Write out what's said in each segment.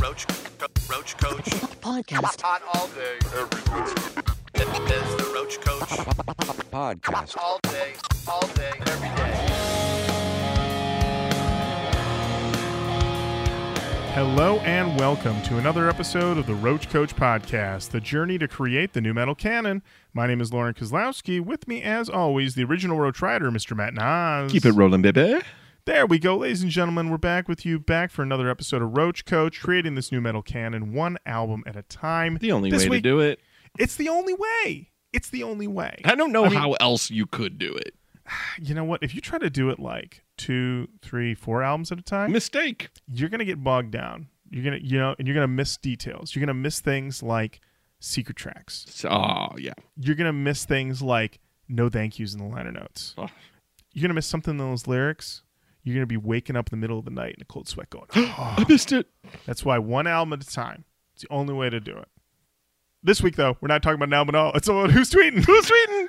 Roach, Roach Koach. Podcast. Hot all day, every day. It's the Roach Koach. Podcast. All day, all day, every day. Hello and welcome to another episode of the Roach Koach Podcast, the journey to create the nu metal canon. My name is Lorin Kozlowski. With me, as always, the original Roach Rider, Mr. Matt Nas. Keep it rolling, baby. There we go, ladies and gentlemen. We're back with you, back for another episode of Roach Koach, creating this nu metal canon one album at a time. The only This way to do it. It's the only way. It's the only way. I don't know I mean- how else you could do it. You know what? If you try to do it like two, three, four albums at a time, Mistake. you're gonna get bogged down. You're gonna, you know, and you're gonna miss details. You're gonna miss things like secret tracks. Oh, yeah. You're gonna miss things like no thank yous in the liner notes. Oh. You're gonna miss something in those lyrics. You're gonna be waking up in the middle of the night in a cold sweat, going, I missed it. That's why one album at a time. It's the only way to do it. This week, though, we're not talking about an album at all. It's about who's tweeting. Who's tweeting?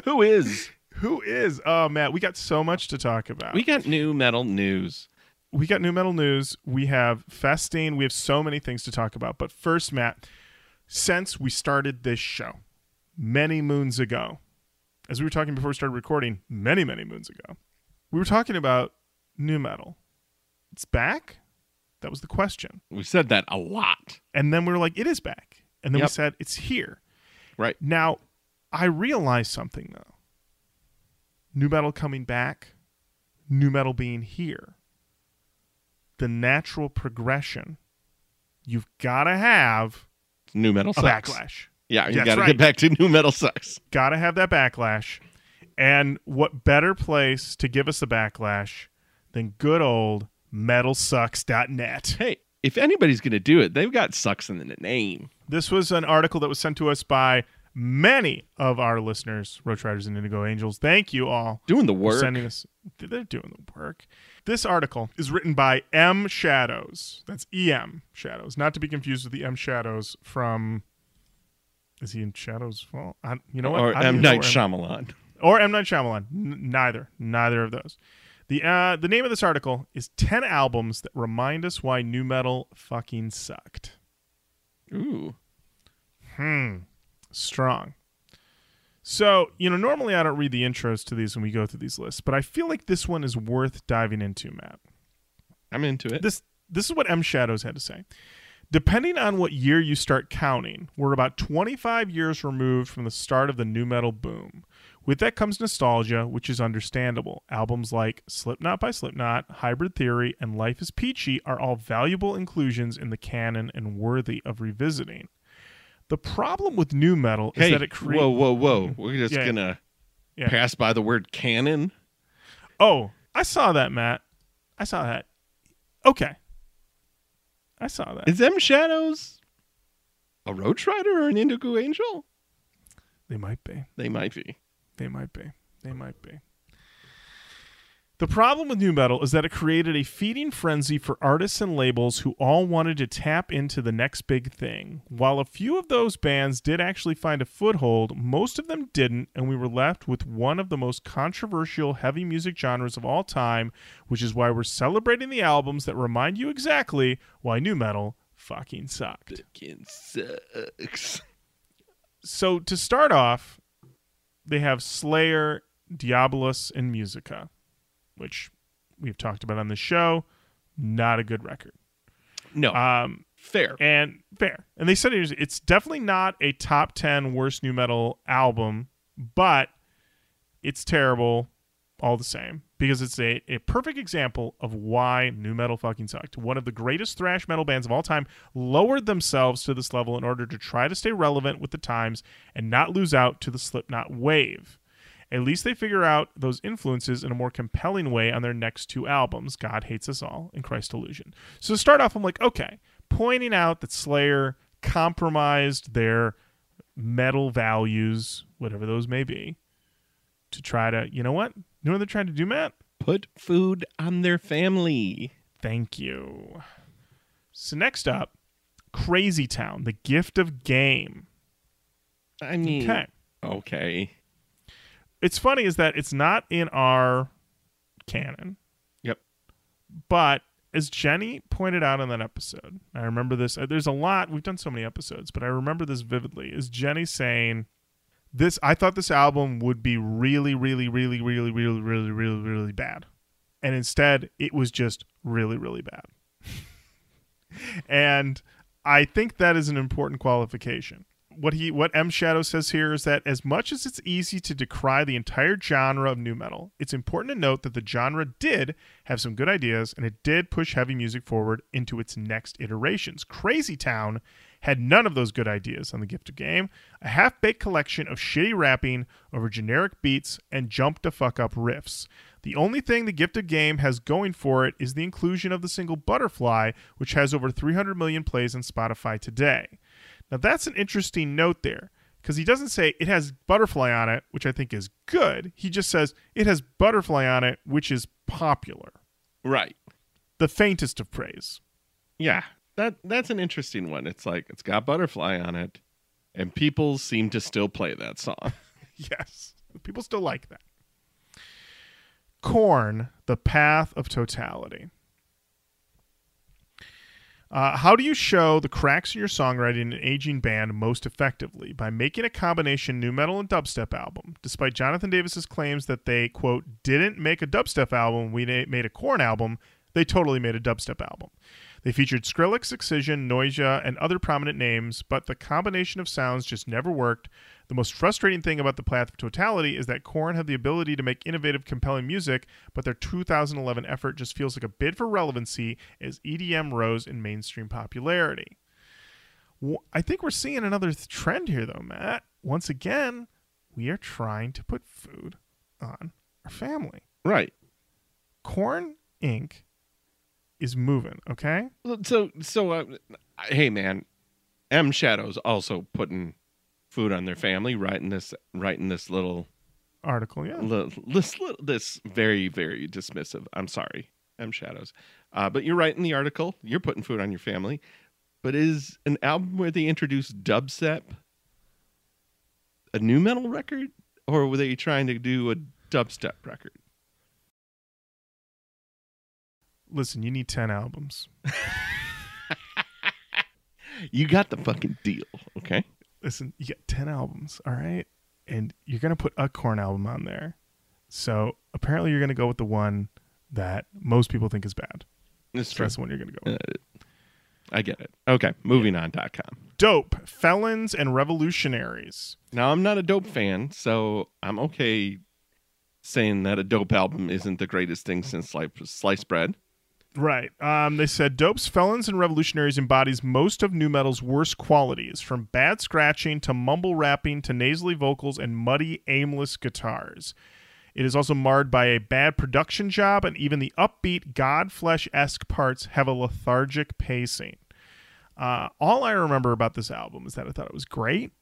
Who is? Who is? Oh, Matt, we got so much to talk about. We got nu metal news. we got nu metal news. We have Festing. We have so many things to talk about. But first, Matt, since we started this show many moons ago, as we were talking before we started recording, many, many moons ago, we were talking about nu metal. It's back? That was the question. We said that a lot. And then we were like, it is back. And then we said, it's here. Right. Now, I realized something though. Nu metal coming back, nu metal being here. The natural progression. You've got to have Nu metal a sucks. backlash. Yeah, you got to right. get back to nu metal sucks. Got to have that backlash. And what better place to give us a backlash than good old metalsucks.net? Hey, if anybody's going to do it, they've got sucks in the name. This was an article that was sent to us by many of our listeners, Roach Riders and Indigo Angels. Thank you all Doing the work. sending us. They're doing the work. This article is written by M Shadows. That's E M Shadows, not to be confused with the M Shadows from. Is he in Shadows Fall? I, you know what? or I M. Night Shyamalan. Or M Night Shyamalan. N- neither, neither of those. The uh, the name of this article is ten albums that remind us why nu metal fucking sucked. Ooh. Hmm. Strong. So, you know, normally I don't read the intros to these when we go through these lists, but I feel like this one is worth diving into, Matt. I'm into it. This this is what M Shadows had to say. Depending on what year you start counting, we're about 25 years removed from the start of the nu metal boom. With that comes nostalgia, which is understandable. Albums like Slipknot by Slipknot, Hybrid Theory, and Life is Peachy are all valuable inclusions in the canon and worthy of revisiting. The problem with nu metal is hey, that it creates. whoa, whoa, whoa. Mm-hmm. We're just Yeah. going to Yeah. pass by the word canon. Oh, I saw that, Matt. I saw that. Okay. I saw that. Is them shadows a roach rider or an indigo angel? they might be. They might be. They might be. They might be. The problem with nu metal is that it created a feeding frenzy for artists and labels who all wanted to tap into the next big thing. While a few of those bands did actually find a foothold, most of them didn't, and we were left with one of the most controversial heavy music genres of all time, which is why we're celebrating the albums that remind you exactly why nu metal fucking sucked. Fucking sucks. so to start off, they have Slayer, Diabolus, and Musica, which we've talked about on the show. Not a good record. No, Um, fair. and fair. And they said it it's definitely not a top 10 worst nu metal album, but it's terrible all the same because it's a, a perfect example of why nu metal fucking sucked. One of the greatest thrash metal bands of all time lowered themselves to this level in order to try to stay relevant with the times and not lose out to the Slipknot wave. At least they figure out those influences in a more compelling way on their next two albums, God Hates Us All and Christ Illusion. So to start off, I'm like, okay, pointing out that Slayer compromised their metal values, whatever those may be, to try to, you know what? You know what they're trying to do, Matt? Put food on their family. Thank you. So next up, Crazy Town, The Gift of Game. I mean, Okay. okay. It's funny is that it's not in our canon, Yep. but as Jenny pointed out in that episode, I remember this. uh, There's a lot. We've done so many episodes, but I remember this vividly. Is Jenny saying, "This? I thought this album would be really, really, really, really, really, really, really, really bad, and instead, it was just really, really bad." and I think that is an important qualification. What he what M Shadow says here is that as much as it's easy to decry the entire genre of nu metal, it's important to note that the genre did have some good ideas and it did push heavy music forward into its next iterations. Crazy Town had none of those good ideas on the Gift of Game, a half-baked collection of shitty rapping over generic beats and jump to fuck up riffs. The only thing the Gift of Game has going for it is the inclusion of the single Butterfly, which has over 300 million plays on Spotify today. Now, that's an interesting note there because he doesn't say it has Butterfly on it, which I think is good. He just says it has Butterfly on it, which is popular. Right. The faintest of praise. Yeah. That that's an interesting one. It's like it's got butterfly on it, and people seem to still play that song. Yes, people still like that. Korn, the path of totality. Uh, how do you show the cracks in your songwriting in an aging band most effectively? By making a combination nu metal and dubstep album. Despite Jonathan Davis's claims that they, quote, didn't make a dubstep album, we made a Korn album, they totally made a dubstep album. They featured Skrillex, Excision, Noisia, and other prominent names, but the combination of sounds just never worked. The most frustrating thing about the Path of Totality is that Korn had the ability to make innovative, compelling music, but their 2011 effort just feels like a bid for relevancy as EDM rose in mainstream popularity. I think we're seeing another th- trend here, though, Matt. Once again, we are trying to put food on our family. right. Korn Inc. is moving, okay? So so uh, hey man, M Shadows also putting food on their family, writing this writing this little Article, yeah. li- this little this very very dismissive. I'm sorry, M Shadows. Uh, but you're writing the article. You're putting food on your family. But is an album where they introduce dubstep a nu metal record, or were they trying to do a dubstep record? Listen, you need 10 albums. You got the fucking deal, okay? Listen, you got 10 albums, all right? And you're going to put a Korn album on there. So apparently you're going to go with the one that most people think is bad. So that's the one you're going to go with. Uh, I get it. Okay, moving on. Dot com. Dope, Felons, and Revolutionaries. Now I'm not a dope fan, so I'm okay saying that a dope album isn't the greatest thing since sliced bread. Right. Um, they said Dope's Felons and Revolutionaries embodies most of nu metal's worst qualities, from bad scratching to mumble rapping to nasally vocals and muddy, aimless guitars. It is also marred by a bad production job, and even the upbeat, Godflesh esque parts have a lethargic pacing. Uh, all I remember about this album is that I thought it was great.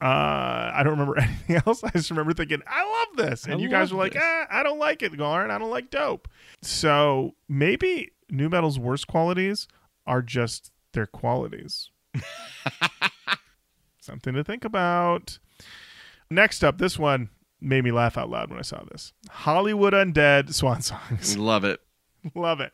Uh, I don't remember anything else. I just remember thinking, I love this. And I you guys love were like, ah, I don't like it, Garn. I don't like dope. So maybe nu metal's worst qualities are just their qualities. Something to think about. Next up, this one made me laugh out loud when I saw this Hollywood Undead Swan Songs. Love it. Love it.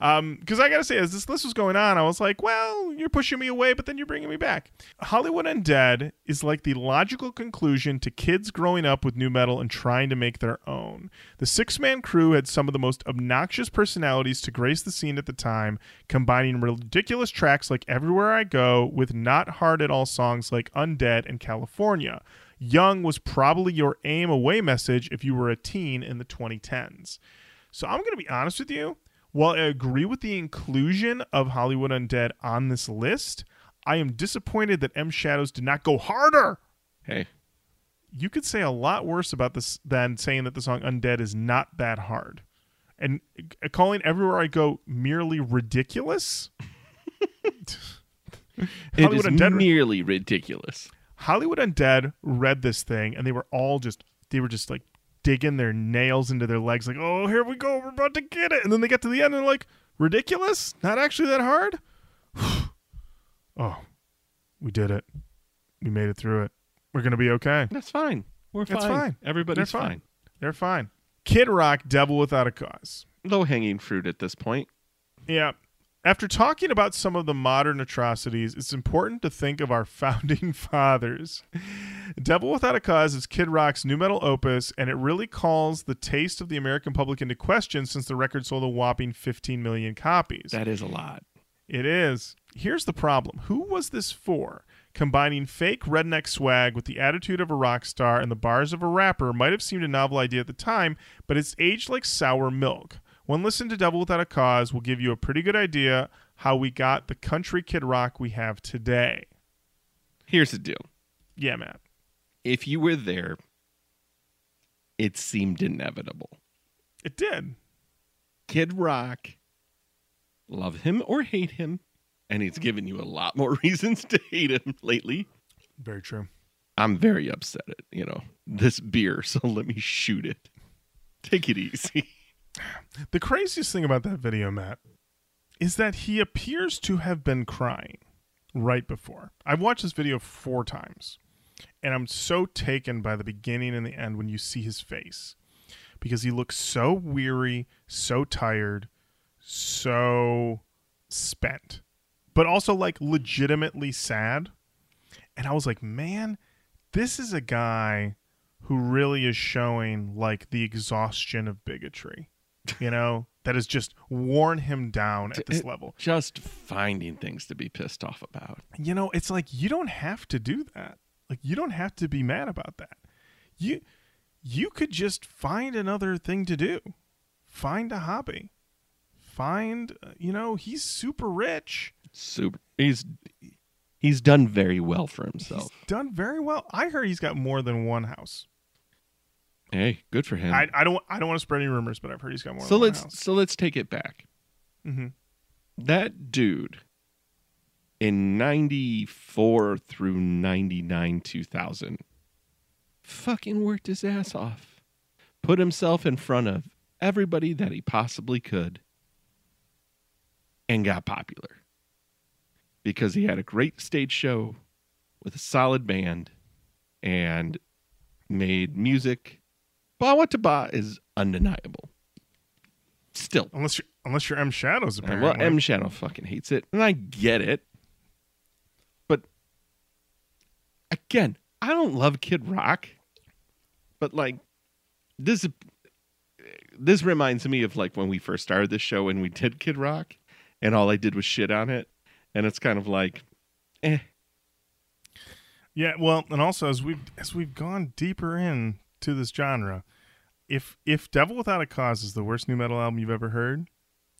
Um, because I got to say, as this list was going on, I was like, well, you're pushing me away, but then you're bringing me back. Hollywood Undead is like the logical conclusion to kids growing up with nu metal and trying to make their own. The six man crew had some of the most obnoxious personalities to grace the scene at the time, combining ridiculous tracks like Everywhere I Go with not hard at all songs like Undead and California. Young was probably your AIM away message if you were a teen in the 2010s. So I'm going to be honest with you. While I agree with the inclusion of Hollywood Undead on this list, I am disappointed that M Shadows did not go harder. Hey, You could say a lot worse about this than saying that the song Undead is not that hard. And uh, calling Everywhere I Go merely ridiculous? it Hollywood is Undead nearly ridiculous. Hollywood Undead read this thing and they were all just they were just like digging their nails into their legs like, "Oh, here we go. We're about to get it." And then they get to the end and they're like, "Ridiculous? Not actually that hard?" oh. We did it. We made it through it. We're going to be okay. That's fine. We're fine. That's fine. Everybody's They're fine. fine. They're fine. Kid Rock, Devil Without a Cause. Low hanging fruit at this point. Yeah. After talking about some of the modern atrocities, it's important to think of our founding fathers. Devil Without a Cause is Kid Rock's nu metal opus, and it really calls the taste of the American public into question since the record sold a whopping 15 million copies. That is a lot. It is. Here's the problem. Who was this for? Combining fake redneck swag with the attitude of a rock star and the bars of a rapper might have seemed a novel idea at the time, but it's aged like sour milk. One listen to Devil Without a Cause will give you a pretty good idea how we got the country kid rock we have today. Here's the deal. Yeah, Matt. If you were there, it seemed inevitable. It did. Kid Rock, love him or hate him, and he's given you a lot more reasons to hate him lately. Very true. I'm very upset at, you know, this beer, so let me shoot it. Take it easy. The craziest thing about that video, Matt, is that he appears to have been crying right before. I've watched this video four times, and I'm so taken by the beginning and the end when you see his face because he looks so weary, so tired, so spent, but also like legitimately sad. And I was like, man, this is a guy who really is showing like the exhaustion of bigotry, you know, that has just worn him down at this It- level. Just finding things to be pissed off about. You know, it's like you don't have to do that. Like you don't have to be mad about that. You you could just find another thing to do. Find a hobby. Find, uh, you know, he's super rich. Super. He's he's done very well for himself. He's done very well. I heard he's got more than one house. Hey, good for him. I, I don't I don't want to spread any rumors, but I've heard he's got more so let's house. so let's take it back. hmm That dude in 94 through 99 2000 fucking worked his ass off. Put himself in front of everybody that he possibly could and got popular. Because he had a great stage show with a solid band and made music. Bawitdaba is undeniable. Still. Unless you're unless you're M Shadows apparently. Well, M Shadow fucking hates it, and I get it. But again, I don't love Kid Rock, but like this, this reminds me of like when we first started this show and we did Kid Rock, and all I did was shit on it, and it's kind of like, eh, Yeah, well, and also as we've as we've gone deeper in to this genre, if if Devil Without a Cause is the worst nu metal album you've ever heard,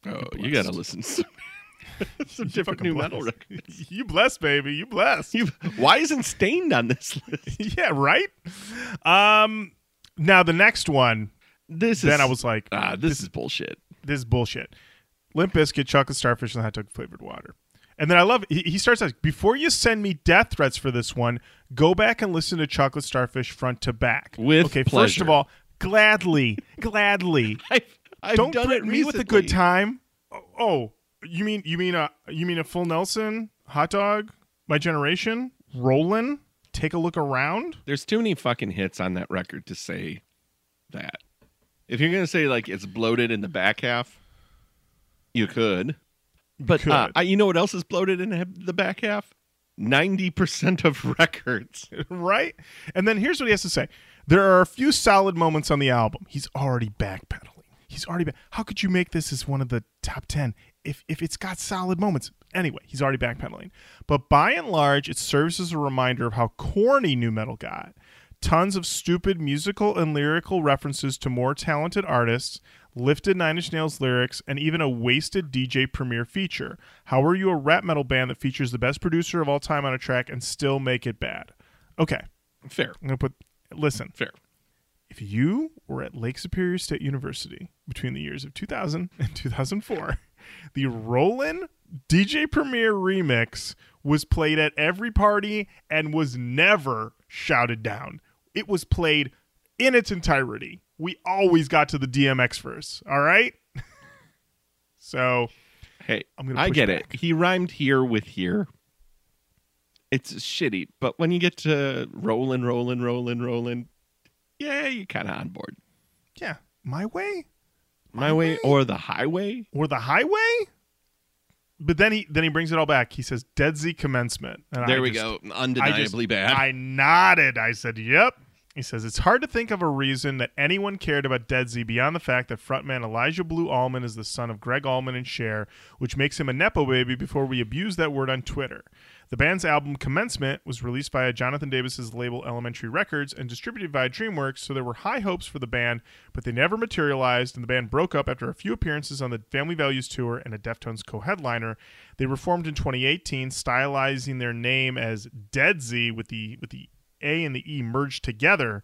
oh, You're gotta listen to some, you different nu metal records. you blessed, baby, you blessed. You, why isn't Staind on this list? yeah, right. Um, now the next one, This is then I was like, ah, this is bullshit. this is bullshit. Limp Bizkit, chocolate starfish, and hot dog flavored water. And then I love he, he starts out before you send me death threats for this one, go back and listen to Chocolate Starfish front to back. With okay, first of all, gladly, gladly. I've, I've Don't done it me with a good time. Oh, oh, you mean you mean a you mean a full Nelson hot dog? My generation Roland. Take a look around. There's too many fucking hits on that record to say that. If you're gonna say like it's bloated in the back half, you could. But. Uh, I, you know what else is bloated in the back half? Ninety percent of records. right? And then here's what he has to say: there are a few solid moments on the album. He's already backpedaling. He's already. Back- How could you make this as one of the top ten if if it's got solid moments? Anyway, he's already backpedaling. But by and large, it serves as a reminder of how corny nu metal got. Tons of stupid musical and lyrical references to more talented artists, lifted Nine Inch Nails lyrics, and even a wasted DJ Premier feature. How are you a rap metal band that features the best producer of all time on a track and still make it bad? Okay, Fair, I'm gonna put. Listen, fair. if you were at Lake Superior State University between the years of 2000 and 2004, the Rollin' DJ Premier remix was played at every party and was never shouted down. It was played in its entirety. We always got to the DMX verse. All right. so Hey, I'm gonna I get back. it. He rhymed here with here. It's shitty, but when you get to rolling, rolling, rolling, rolling, yeah, you're kind of on board. yeah, my way My way or the highway. or the highway. but then he then he brings it all back. He says Deadsy commencement. And There I we just- go. I Undeniably just- bad. I nodded. I said, "Yep." He says it's hard to think of a reason that anyone cared about Deadsy beyond the fact that frontman Elijah Blue Allman is the son of Gregg Allman and Cher, which makes him a nepo baby. Before we abuse that word on Twitter, the band's album Commencement was released via Jonathan Davis's label Elementree Records and distributed via DreamWorks. So there were high hopes for the band, but they never materialized, and the band broke up after a few appearances on the Family Values tour and a Deftones co-headliner. They reformed in 2018, stylizing their name as Deadsy with the with the A and the E merged together.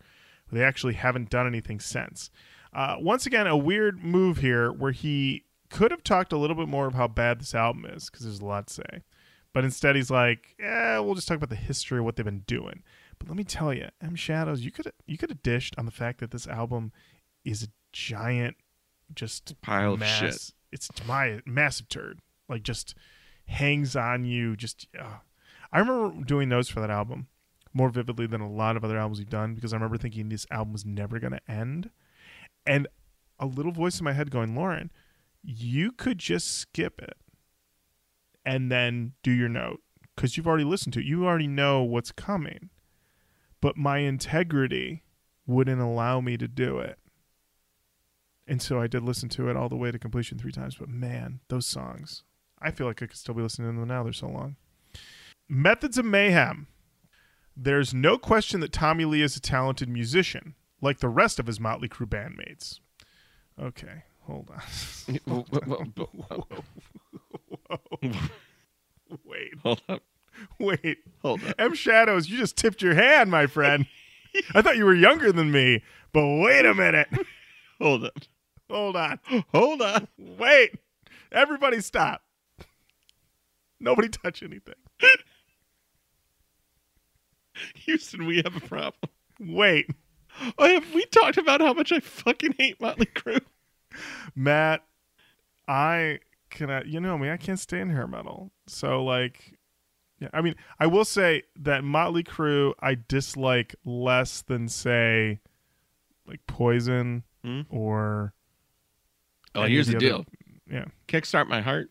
But they actually haven't done anything since. Uh, once again, a weird move here where he could have talked a little bit more of how bad this album is because there's a lot to say. But instead, he's like, "Yeah, we'll just talk about the history of what they've been doing." But let me tell you, M Shadows, you could you could have dished on the fact that this album is a giant, just Pile of mass, shit. It's my massive turd. Like just hangs on you. Just uh. I remember doing those for that album more vividly than a lot of other albums we've done because I remember thinking this album was never going to end, and a little voice in my head going, "Lorin, you could just skip it." and then do your note because you've already listened to it. You already know what's coming. But my integrity wouldn't allow me to do it. And so I did listen to it all the way to completion three times. But man, those songs, I feel like I could still be listening to them now. They're so long. Methods of Mayhem. There's no question that Tommy Lee is a talented musician, like the rest of his Motley Crue bandmates. Okay, hold on. Wait, Hold up. wait. Hold up. M Shadows, you just tipped your hand, my friend. I thought you were younger than me, but wait a minute. Hold up. Hold on. Hold on. Wait. Everybody stop. Nobody touch anything. Houston, we have a problem. Wait. Oh, have we talked about how much I fucking hate Motley Crue? Matt, I cannot, you know me, I can't stand hair metal. So, like, yeah, I mean, I will say that Motley Crue I dislike less than, say, like Poison Hmm? or. Oh, here's the the deal. Yeah. Kickstart My Heart.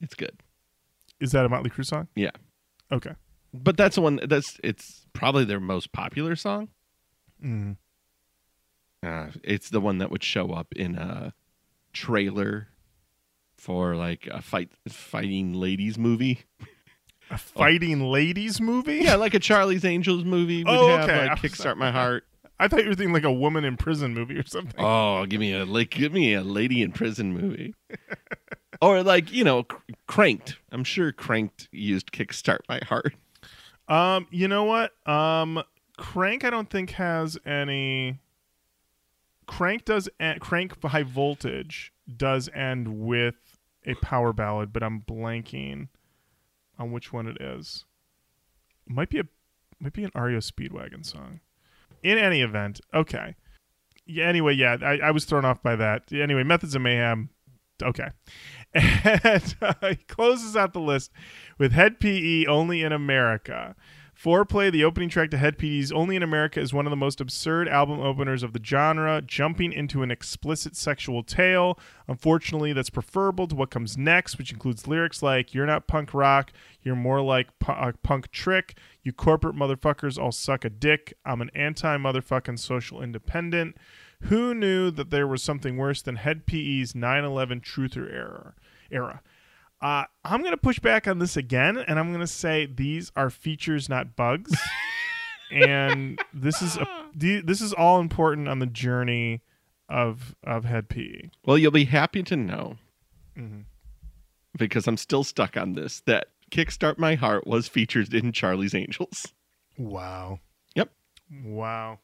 It's good. Is that a Motley Crue song? Yeah. Okay. But that's the one that's it's probably their most popular song. Mm. Uh, it's the one that would show up in a trailer for like a fight fighting ladies movie. A fighting ladies movie? Yeah, like a Charlie's Angels movie would Oh, have okay. like Kickstart My Heart. I thought you were thinking like a woman in prison movie or something. Oh, give me a like give me a lady in prison movie. or like, you know, cr- Cranked. I'm sure Cranked used Kickstart My Heart. Um, you know what? Um, Crank, I don't think has any. Crank does en- Crank High Voltage does end with a power ballad, but I'm blanking on which one it is. Might be a might be an REO Speedwagon song. In any event, okay. Yeah. Anyway, yeah, I, I was thrown off by that. Anyway, Methods of Mayhem. Okay. And uh, he closes out the list with Hed PE only in America. Foreplay, the opening track to Hed PE's Only in America, is one of the most absurd album openers of the genre, jumping into an explicit sexual tale. Unfortunately, that's preferable to what comes next, which includes lyrics like, You're not punk rock, you're more like pu- uh, punk trick, you corporate motherfuckers all suck a dick, I'm an anti motherfucking social independent. Who knew that there was something worse than Hed PE's 9 11 truther era? era? Uh, I'm going to push back on this again, and I'm going to say these are features, not bugs. and this is a, this is all important on the journey of of Hed PE. Well, you'll be happy to know Mhm. because I'm still stuck on this that Kickstart My Heart was featured in Charlie's Angels. Wow. Yep. Wow.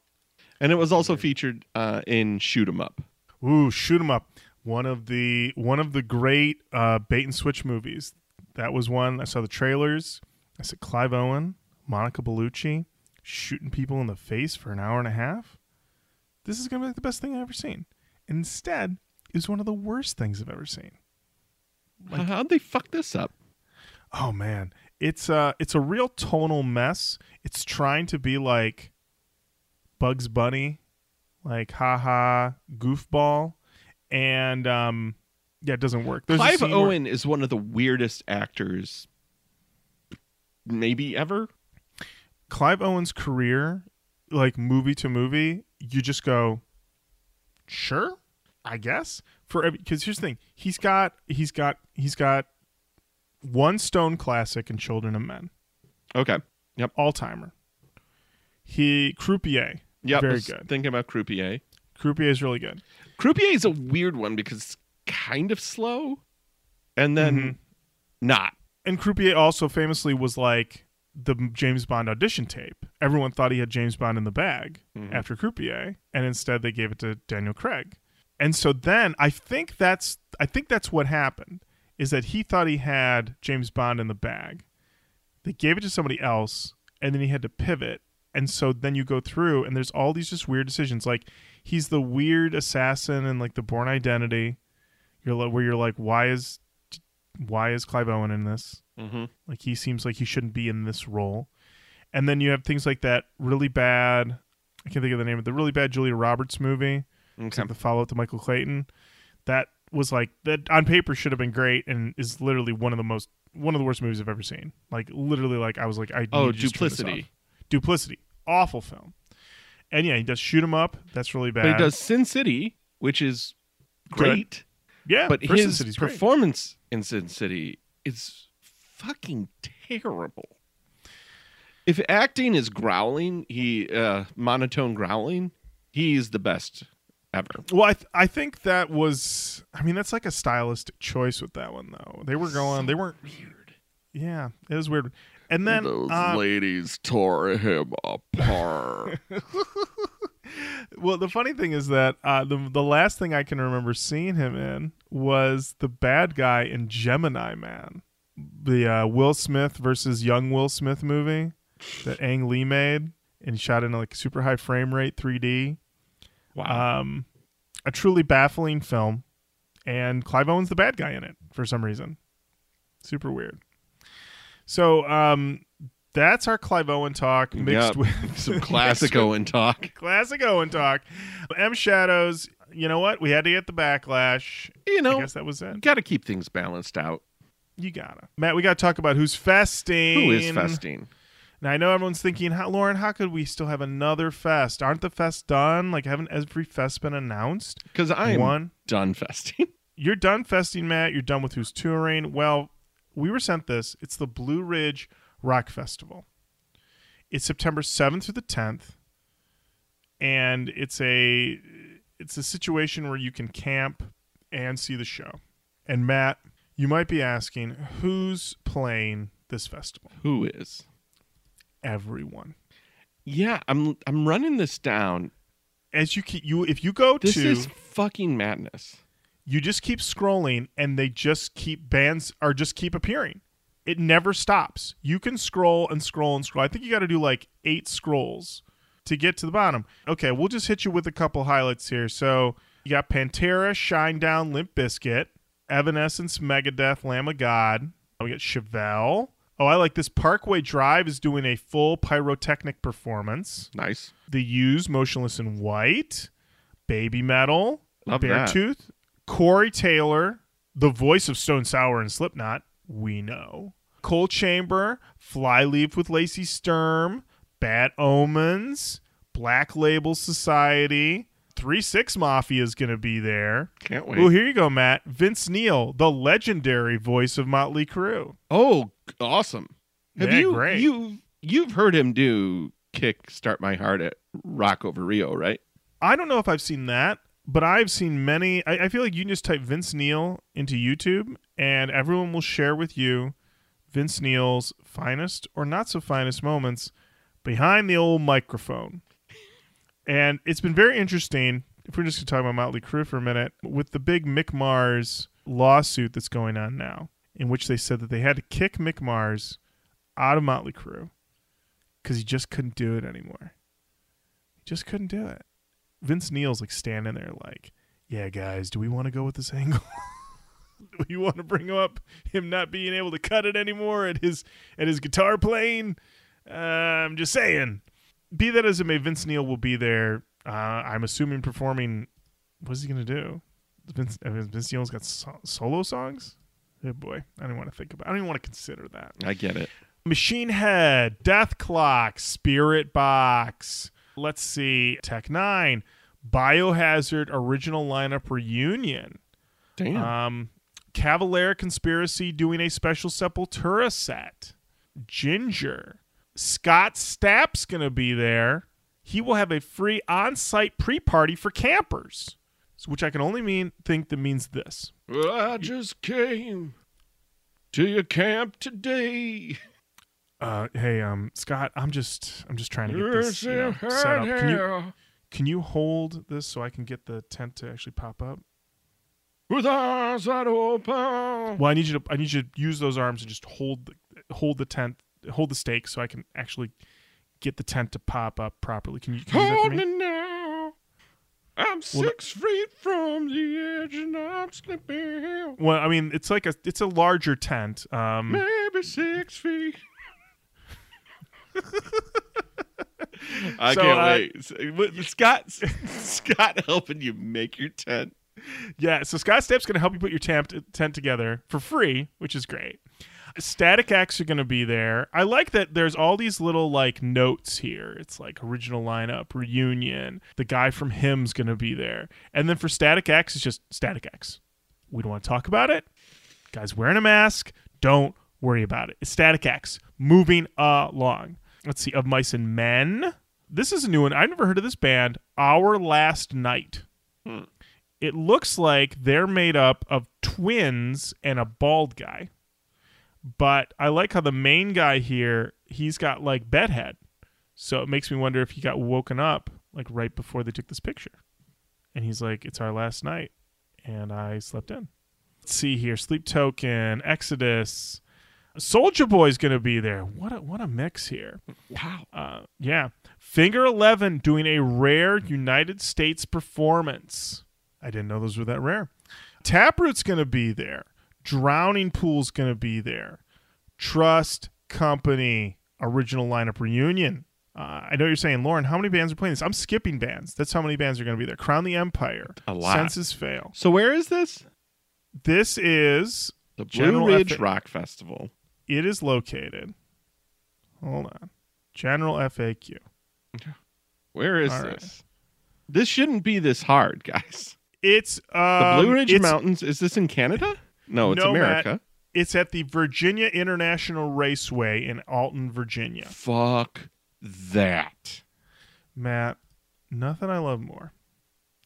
And it was also featured uh, in Shoot 'em Up. Ooh, shoot 'em up. One of the one of the great uh, bait and switch movies. That was one. I saw the trailers. I said Clive Owen, Monica Bellucci, shooting people in the face for an hour and a half. This is gonna be like the best thing I've ever seen. Instead, it was one of the worst things I've ever seen. Like- How'd they fuck this up? Oh man, it's uh it's a real tonal mess. It's trying to be like Bugs Bunny, like haha goofball, and um Yeah, it doesn't work. There's Clive Owen is one of the weirdest actors, maybe ever. Clive Owen's career, like movie to movie, you just go, sure, I guess. For because here's the thing, he's got he's got he's got one Stone classic in Children of Men, Okay. Yep. all timer. He Croupier, Yep. very good. Thinking about Croupier. Croupier is really good. Croupier is a weird one because it's kind of slow, and then Mhm. not. And Croupier also famously was like the James Bond audition tape. Everyone thought he had James Bond in the bag Mhm. after Croupier, and instead they gave it to Daniel Craig. And so then I think that's I think that's what happened is that he thought he had James Bond in the bag. They gave it to somebody else, and then he had to pivot. And so then you go through, and there's all these just weird decisions. Like he's the weird assassin in like the Bourne Identity. You're where you're like, why is why is Clive Owen in this? Mm-hmm. Like he seems like he shouldn't be in this role. And then you have things like that really bad. I can't think of the name of the really bad Julia Roberts movie. Okay. like the follow up to Michael Clayton. That was like that on paper should have been great and is literally one of the most one of the worst movies I've ever seen. Like literally, like I was like, I Oh, need to just turn this Duplicity. Duplicity, awful film. And yeah, he does shoot him up. That's really bad. But he does Sin City, which is great. yeah, But his City's great. performance in Sin City is fucking terrible. If acting is growling, he uh, monotone growling, he's the best ever. Well, I th- I think that was. I mean, that's like a stylistic choice with that one though. They were going. They weren't. Weird. Yeah, it was weird. And then uh, ladies tore him apart. well, the funny thing is that uh, the the last thing I can remember seeing him in was the bad guy in Gemini Man, the uh, Will Smith versus young Will Smith movie that Ang Lee made and shot in like super high frame rate 3D. wow. Um, a truly baffling film, and Clive Owen's the bad guy in it for some reason. Super weird. So, um, that's our Clive Owen talk mixed Yep. with Some classic Owen talk. classic Owen talk. M Shadows. You know what? We had to get the backlash. You know, I guess that was it. got to keep things balanced out. You gotta, Matt. We gotta talk about who's festing. Who is festing? Now I know everyone's thinking, how, Lorin, how could we still have another fest? Aren't the fests done? Like, haven't every fest been announced? Because I'm One. done festing. You're done festing, Matt. You're done with who's touring. Well, we were sent this. It's the Blue Ridge Rock Festival. It's September 7th through the 10th, and it's a it's a situation where you can camp and see the show. And Matt, you might be asking, who's playing this festival? Who is? Everyone. Yeah, I'm I'm running this down. As you keep you if you go This to This is fucking madness. You just keep scrolling and they just keep bands are just keep appearing. It never stops. You can scroll and scroll and scroll. I think you got to do like eight scrolls to get to the bottom. Okay we'll just hit you with a couple highlights here. So you got pantera shine down Limp Bizkit evanescence megadeth lamb of god. We got chevelle. Oh i like this. Parkway drive is doing a full pyrotechnic performance. Nice. the Use, Motionless in White, Baby Metal, Love. Beartooth, Corey Taylor, the voice of Stone Sour and Slipknot, we know. Coal Chamber, Flyleaf with Lacey Sturm, Bad Omens, Black Label Society, 3 6 Mafia is going to be there. Can't wait. Oh, here you go, Matt. Vince Neil, the legendary voice of Motley Crue. Oh, awesome. Have Yeah, you great. you you've heard him do kick start my heart at Rock Over Rio, right? I don't know if I've seen that, but I've seen many. I, I feel like you can just type Vince Neil into YouTube, and everyone will share with you Vince Neil's finest or not so finest moments behind the old microphone. And it's been very interesting. If we're just going to talk about Motley Crue for a minute, with the big Mick Mars lawsuit that's going on now, in which they said that they had to kick Mick Mars out of Motley Crue because he just couldn't do it anymore. He just couldn't do it. Vince Neil's like standing there, like, "Yeah, guys, do we want to go with this angle? do we want to bring up him not being able to cut it anymore at his at his guitar playing? Uh, I'm just saying. Be that as it may, Vince Neil will be there. Uh, I'm assuming performing. What's he gonna do? Vince, Vince Neil's got so- solo songs. Oh boy, I don't want to think about. I don't even want to consider that. I get it. Machine Head, Dethklok, Spirit Box. Let's see, Tech N9ne, Biohazard original lineup reunion. Damn. Um, Cavalera Conspiracy doing a special Sepultura set. Ginger. Scott Stapp's going to be there. He will have a free on site pre party for campers, which I can only mean think that means this. Well, I just came to your camp today. Uh, hey, um, Scott, I'm just, I'm just trying to get this you know, set up. Can you, can you hold this so I can get the tent to actually pop up? With eyes that open. Well, I need you to, I need you to use those arms and just hold, the, hold the tent, hold the stake so I can actually get the tent to pop up properly. Can you, can you Hold me me? now. I'm six feet from the edge and I'm slipping. Well, I mean, it's like a, it's a larger tent. Um, Maybe six feet. I So, can't uh, wait. Scott, Scott helping you make your tent. Yeah, so Scott Stapp's going to help you put your tent, tent together for free, which is great. Static X are going to be there. I like that there's all these little like notes here. It's like original lineup, reunion. The guy from Hymn's going to be there. And then for Static X, it's just Static X. We don't want to talk about it. Guy's wearing a mask. Don't worry about it. It's Static X. Moving along. Let's see. Of Mice and Men. This is a new one. I've never heard of this band. Our Last Night hmm. it looks like they're made up of twins and a bald guy. But I like how the main guy here, he's got like bedhead. So it makes me wonder if he got woken up like right before they took this picture. And he's like, It's our last night. And I slept in. Let's see here. Sleep Token, Exodus. Soldier Boy's gonna be there. What a what a mix here. Wow. Uh, yeah. Finger 11 doing a rare United States performance. I didn't know those were that rare. Taproot's going to be there. Drowning Pool's going to be there. Trust Company original lineup reunion. Uh, I know you're saying, Lorin, how many bands are playing this? I'm skipping bands. That's how many bands are going to be there. Crown the Empire. A lot. Senses Fail. So where is this? This is, The Blue General Ridge F- Rock Festival. It is located. Hold on. General FAQ. Where is All right. this? This shouldn't be this hard, guys. It's The um, Blue Ridge Mountains. Is this in Canada? No, it's No, Matt. America. It's at the Virginia International Raceway in Alton, Virginia. Fuck that. Matt, nothing I love more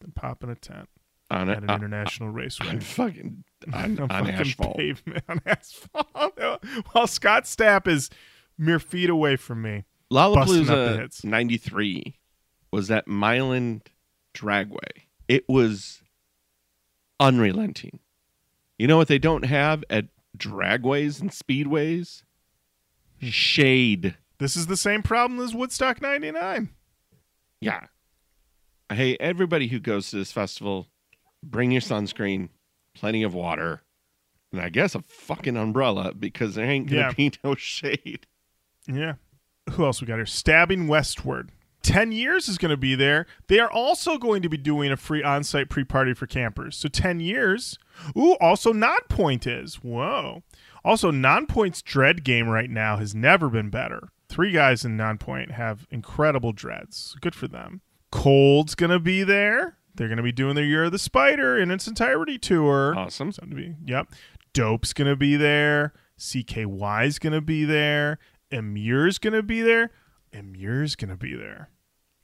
than popping a tent On at an uh, international raceway. on fucking on, On on fucking asphalt. pavement on asphalt. While Scott Stapp is mere feet away from me. busting up the Lollapalooza 93 was at Milan Dragway. It was unrelenting. You know what they don't have at dragways and speedways? Hmm. Shade. This is the same problem as Woodstock 99. Yeah. Hey, everybody who goes to this festival, bring your sunscreen, plenty of water, and I guess a fucking umbrella because there ain't gonna Yeah. be no shade. Yeah. Who else we got here? Stabbing Westward. 10 years is going to be there. They are also going to be doing a free on site pre party for campers. So 10 years. Ooh, also Nonpoint is. Whoa. Also, Nonpoint's dread game right now has never been better. Three guys in Nonpoint have incredible dreads. Good for them. Cold's going to be there. They're going to be doing their Year of the Spider in its entirety tour. Awesome. Something to be. Yep. Dope's gonna be there. CKY's gonna be there. Emmure's gonna be there. Emmure's gonna be there.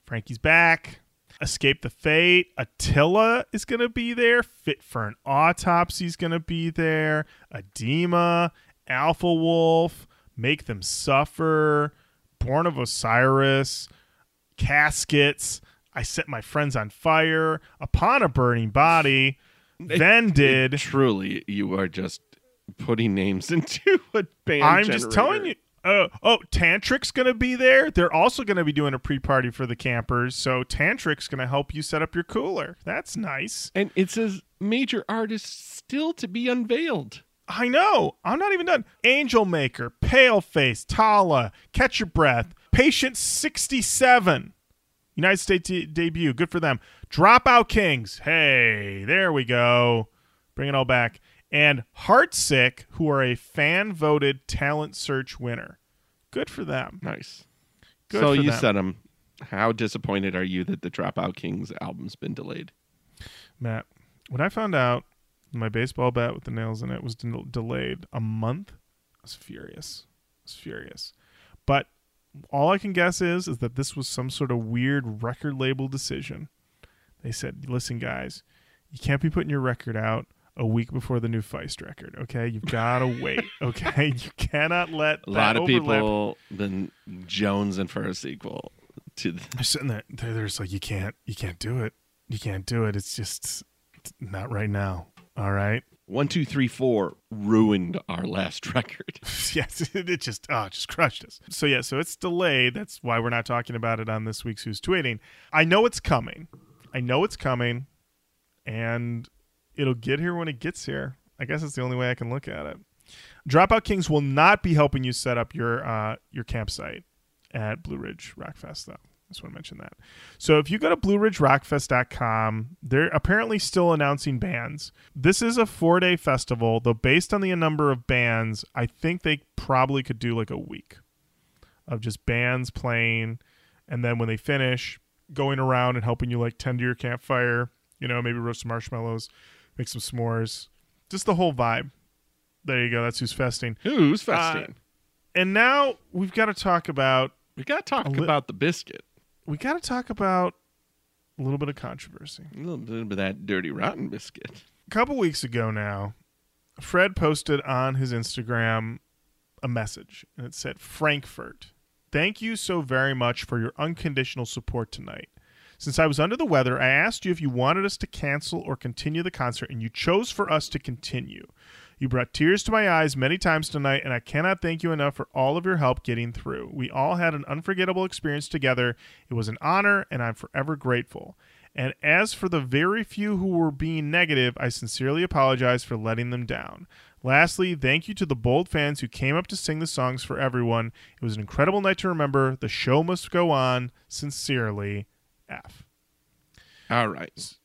Frankie's back. Escape the Fate. Attila is gonna be there. Fit for an Autopsy's gonna be there. Edema. Alpha Wolf. Make Them Suffer. Born of Osiris. Caskets. I set my friends on fire. Upon a burning body. Vended. Truly, you are just putting names into a band. I'm just telling you. Oh, oh, Tantric's going to be there. They're also going to be doing a pre-party for the campers. So Tantric's going to help you set up your cooler. That's nice. And it says major artists still to be unveiled. I know. I'm not even done. Angel Maker, Paleface, Tala, Catch Your Breath, Patient 67. United States de- debut. Good for them. Dropout Kings. Hey, there we go. Bring it all back. And Heartsick, who are a fan voted talent search winner. Good for them. Nice. Good so you them. said them. How disappointed are you that the Dropout Kings album's been delayed? Matt, when I found out my baseball bat with the nails in it was de- delayed a month, I was furious. I was furious. But all I can guess is is that this was some sort of weird record label decision. They said, "Listen, guys, you can't be putting your record out a week before the new Feist record. Okay, you've got to wait. Okay, you cannot let A lot of overlap people been jonesing for a sequel to the, They're sitting there. They're, they're just like, you can't, you can't do it. You can't do it. It's just it's not right now. All right. One, two, three, four ruined our last record. yes, it just, oh, just crushed us. So yeah, so it's delayed. That's why we're not talking about it on this week's Who's Tweeting. I know it's coming. I know it's coming, and it'll get here when it gets here. I guess that's the only way I can look at it. Dropout Kings will not be helping you set up your uh, your campsite at Blue Ridge Rockfest, though. I just want to mention that. So if you go to BlueRidgeRockFest.com, they're apparently still announcing bands. This is a four day festival, though based on the number of bands, I think they probably could do like a week of just bands playing, and then when they finish, going around and helping you like tend to your campfire. You know, maybe roast some marshmallows, make some s'mores, just the whole vibe. There you go. That's who's festing. Who's uh, festing? And now we've got to talk about we got to talk li- about the biscuit. We got to talk about a little bit of controversy. A little bit of that dirty rotten biscuit. A couple weeks ago now, Fred posted on his Instagram a message, and it said, Frankfurt, thank you so very much for your unconditional support tonight. Since I was under the weather, I asked you if you wanted us to cancel or continue the concert, and you chose for us to continue. You brought tears to my eyes many times tonight, and I cannot thank you enough for all of your help getting through. We all had an unforgettable experience together. It was an honor, and I'm forever grateful. And as for the very few who were being negative, I sincerely apologize for letting them down. Lastly, thank you to the bold fans who came up to sing the songs for everyone. It was an incredible night to remember. The show must go on. Sincerely, F. All right.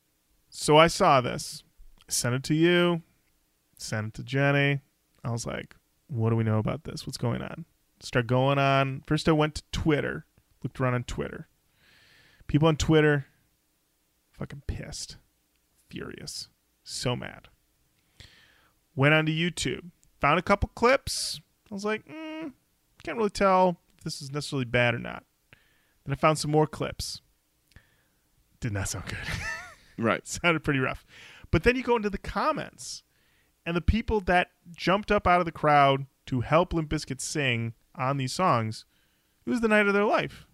So I saw this. I sent it to you. Sent it to Jenny. I was like, what do we know about this? What's going on? Start going on. First, I went to Twitter. Looked around on Twitter. People on Twitter, fucking pissed, furious, so mad. Went onto YouTube. Found a couple clips. I was like, mm, can't really tell if this is necessarily bad or not. Then I found some more clips. Did not sound good. Right. sounded pretty rough. But then you go into the comments, and the people that jumped up out of the crowd to help Limp Bizkit sing on these songs, it was the night of their life.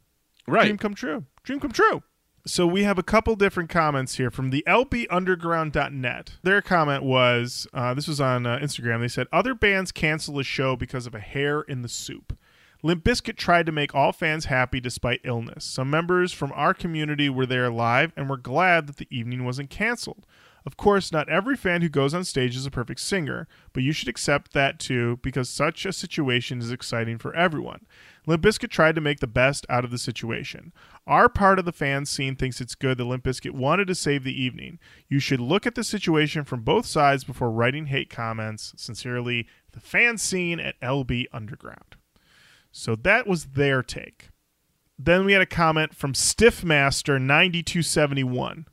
Right. Dream come true. Dream come true. So we have a couple different comments here from the lbunderground.net. Their comment was, uh, this was on uh, Instagram. They said, other bands cancel a show because of a hair in the soup. Limp Bizkit tried to make all fans happy despite illness. Some members from our community were there live and were glad that the evening wasn't canceled. Of course, not every fan who goes on stage is a perfect singer, but you should accept that too because such a situation is exciting for everyone. Limp Bizkit tried to make the best out of the situation. Our part of the fan scene thinks it's good that Limp Bizkit wanted to save the evening. You should look at the situation from both sides before writing hate comments. Sincerely, the fan scene at LB Underground. So that was their take. Then we had a comment from Stiffmaster9271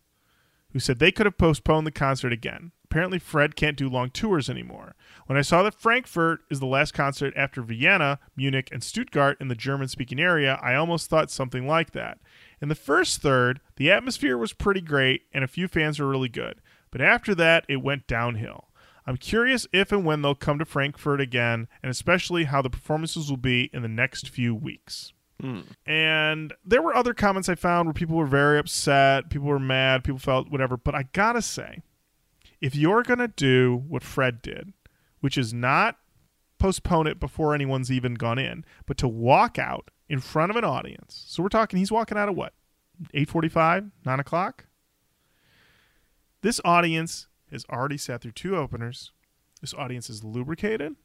who said they could have postponed the concert again. Apparently, Fred can't do long tours anymore. When I saw that Frankfurt is the last concert after Vienna, Munich, and Stuttgart in the German speaking area, I almost thought something like that. In the first third, the atmosphere was pretty great and a few fans were really good. But after that, it went downhill. I'm curious if and when they'll come to Frankfurt again, and especially how the performances will be in the next few weeks. Hmm. And there were other comments I found where people were very upset, people were mad, people felt whatever. But I gotta say, if you're gonna do what Fred did, which is not postpone it before anyone's even gone in, but to walk out in front of an audience. So we're talking he's walking out at what? 845, 9 o'clock? This audience has already sat through two openers. This audience is lubricated.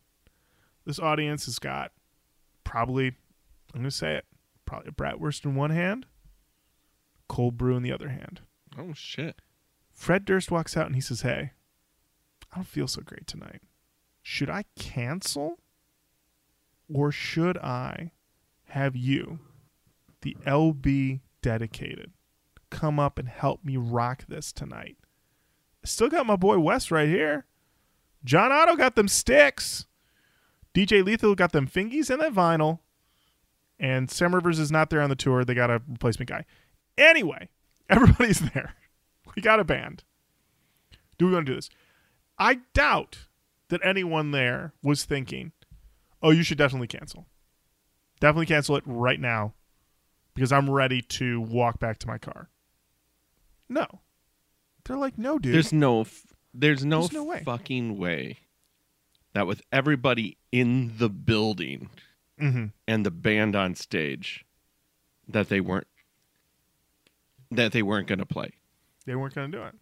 This audience has got probably, I'm going to say it, probably a bratwurst in one hand, cold brew in the other hand. Oh shit. Fred Durst walks out and he says, Hey, I don't feel so great tonight. Should I cancel? Or should I have you, the LB dedicated, come up and help me rock this tonight? I still got my boy Wes right here. John Otto got them sticks. DJ Lethal got them fingies and that vinyl. And Sam Rivers is not there on the tour. They got a replacement guy. Anyway, everybody's there. We got a band. Do we want to do this? I doubt that anyone there was thinking, oh, you should definitely cancel. Definitely cancel it right now because I'm ready to walk back to my car. No. They're like, no, dude. There's no f- there's no, There's no way. fucking way that with everybody in the building Mhm. and the band on stage that they weren't that they weren't going to play. They weren't going to do it.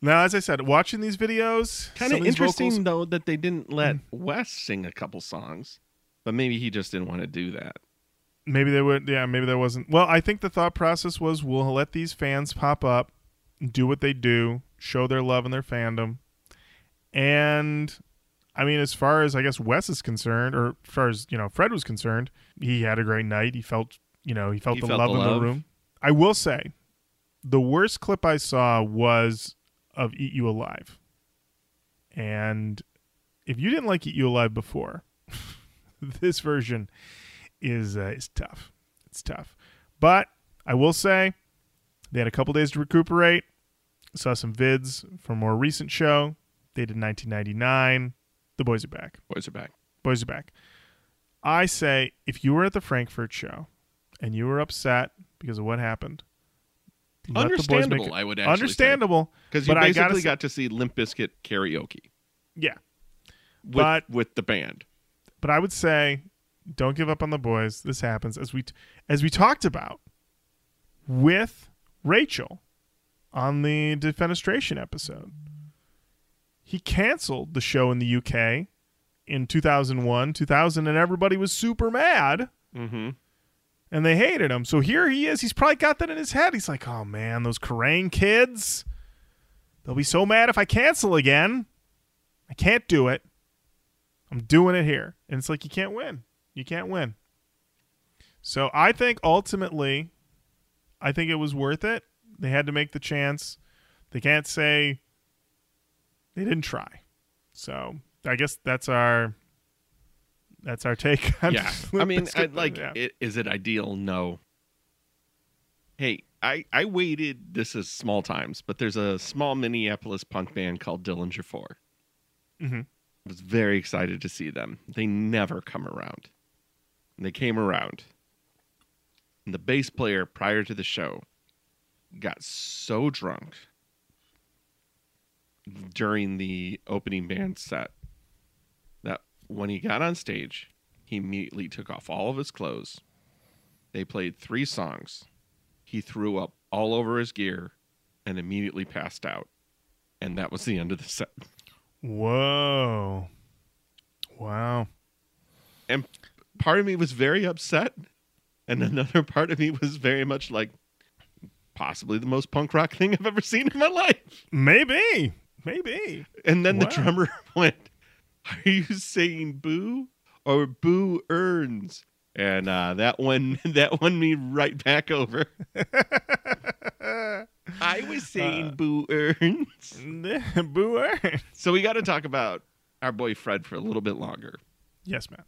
Now, as I said, watching these videos, Kind of interesting vocals- though that they didn't let Wes sing a couple songs, but maybe he just didn't want to do that. maybe they would. Yeah, maybe there wasn't. Well, I think the thought process was we'll let these fans pop up, do what they do, show their love and their fandom, and I mean, as far as I guess Wes is concerned, or as far as you know, Fred was concerned, he had a great night. He felt, you know, he felt He the felt love the in love. the room. I will say, the worst clip I saw was of "Eat You Alive," and if you didn't like "Eat You Alive" before, this version is uh, is tough. It's tough, but I will say they had a couple days to recuperate. Saw some vids from a more recent show. They did 1999. The boys are back. Boys are back. Boys are back. I say if you were at the Frankfurt show and you were upset because of what happened, let the boys make Understandable, it- I would actually understandable because you basically say- got to see Limp Bizkit karaoke Yeah, with, But- with the band. but I would say don't give up on the boys. This happens as we as we talked about with Rachel on the defenestration episode. He canceled the show in the UK in 2001, 2000 and everybody was super mad Mm-hmm. and they hated him. So here he is. He's probably got that in his head. He's like, "Oh man, those Kerrang kids. They'll be so mad if I cancel again. I can't do it. I'm doing it here." And it's like you can't win. You can't win. So I think ultimately I think it was worth it. They had to make the chance. They can't say they didn't try. So I guess that's our that's our take on Yeah, I mean, I, like, yeah. i- is it ideal? No. Hey, I I waited. This is small times, but there's a small Minneapolis punk band called Dillinger 4 Mhm. I was very excited to see them. They never come around. And they came around. And the bass player prior to the show got so drunk during the opening band set that when he got on stage, he immediately took off all of his clothes. They played three songs. He threw up all over his gear and immediately passed out. And that was the end of the set. Whoa. Wow. And part of me was very upset. And another part of me was very much like, possibly the most punk rock thing I've ever seen in my life. Maybe. Maybe. And then Wow. the drummer went, Are you saying boo or boo earns? And uh, that one that won me right back over. I was saying Uh, boo earns. Booer. So we got to talk about our boy Fred for a little bit longer Yes, man.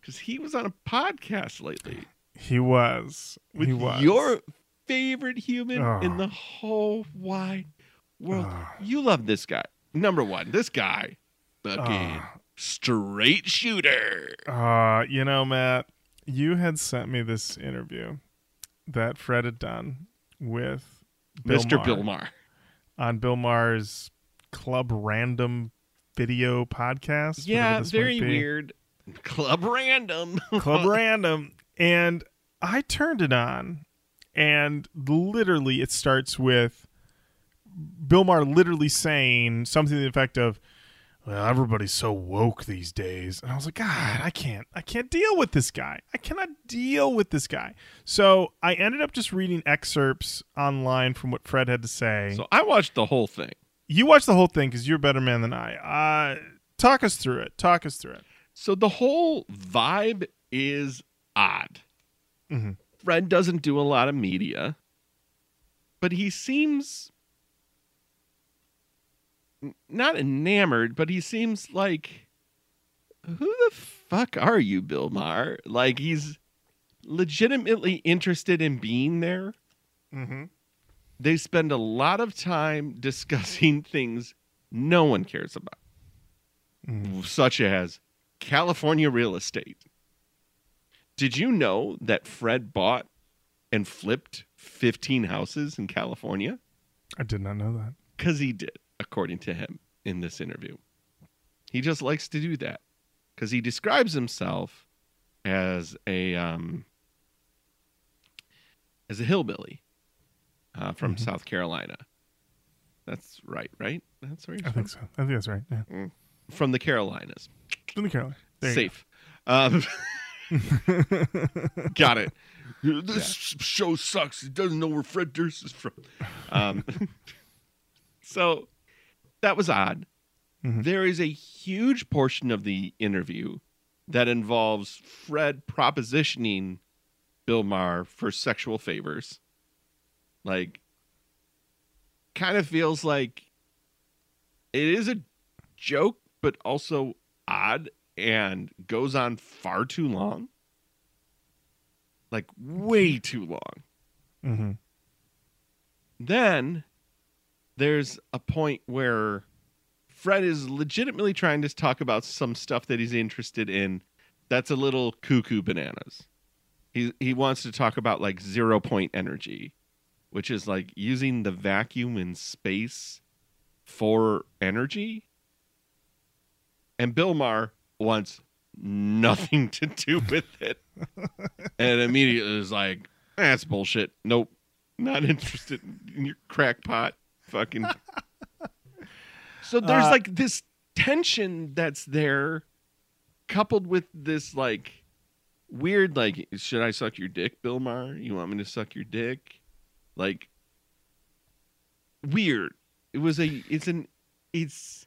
because he was on a podcast lately He was. with he was. your favorite human Oh. in the whole wide world. Oh. You love this guy. Number one, this guy, fucking Oh. straight shooter. Uh, you know, Matt, you had sent me this interview that Fred had done with Bill Mr. Maher Bill Maher. on Bill Maher's Club Random video podcast. Yeah, very weird. Club random. Club Random. And I turned it on, and literally it starts with Bill Maher literally saying something to the effect of, well, everybody's so woke these days. And I was like, God, I can't, I can't deal with this guy. I cannot deal with this guy. So I ended up just reading excerpts online from what Fred had to say. So I watched the whole thing. you watched the whole thing because you're a better man than I. Uh, talk us through it. Talk us through it. So the whole vibe is odd. Mhm. Fred doesn't do a lot of media, but he seems not enamored, but he seems like who the fuck are you, Bill Maher? Like he's legitimately interested in being there. Mm-hmm. They spend a lot of time discussing things no one cares about, Mhm. such as California real estate. Did you know that Fred bought and flipped 15 houses in California? I did not know that. Because he did, according to him in this interview. He just likes to do that because he describes himself as a um, as a hillbilly uh, from Mhm. South Carolina. That's right, right? That's where he's I think so. I think that's right. Yeah. From the Carolinas. From the Carolinas. There Safe. Um, got it. This show sucks. He doesn't know where Fred Durst is from. Um, so that was odd. Mhm. There is a huge portion of the interview that involves Fred propositioning Bill Maher for sexual favors. Like, kind of feels like it is a joke, but also odd and goes on far too long. Like, way too long. mm-hmm. Then there's a point where Fred is legitimately trying to talk about some stuff that he's interested in that's a little cuckoo bananas. He he wants to talk about like zero point energy, which is like using the vacuum in space for energy. And Bill Maher wants nothing to do with it. and immediately is like, that's bullshit. Nope. Not interested in your crackpot fucking. so there's Uh, like this tension that's there, coupled with this like weird, like, should I suck your dick, Bill Maher? You want me to suck your dick? Like, weird. It was a, it's an, it's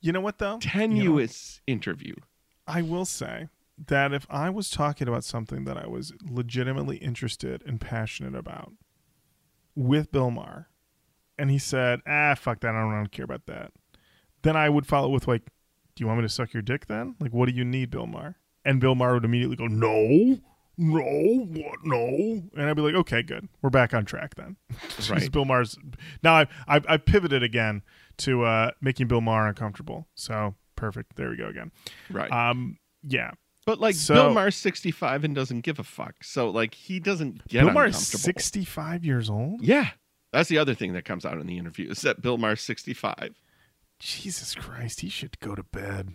You know what though? You know, tenuous interview. I will say that if I was talking about something that I was legitimately interested and passionate about with Bill Maher, and he said, "Ah, fuck that, I don't, I don't care about that," then I would follow with like, "Do you want me to suck your dick then? Like, what do you need, Bill Maher?" And Bill Maher would immediately go, "No." No, what? No, and I'd be like, okay, good, we're back on track then. Right. Bill Maher's now I've, I've I've pivoted again to uh, making Bill Maher uncomfortable. So perfect. There we go again. Right. Um, yeah. but like so- Bill Maher's 65 and doesn't give a fuck. So like he doesn't get Bill Maher's uncomfortable. 65 years old. Yeah. That's the other thing that comes out in the interview is that Bill Maher's 65. Jesus Christ, he should go to bed.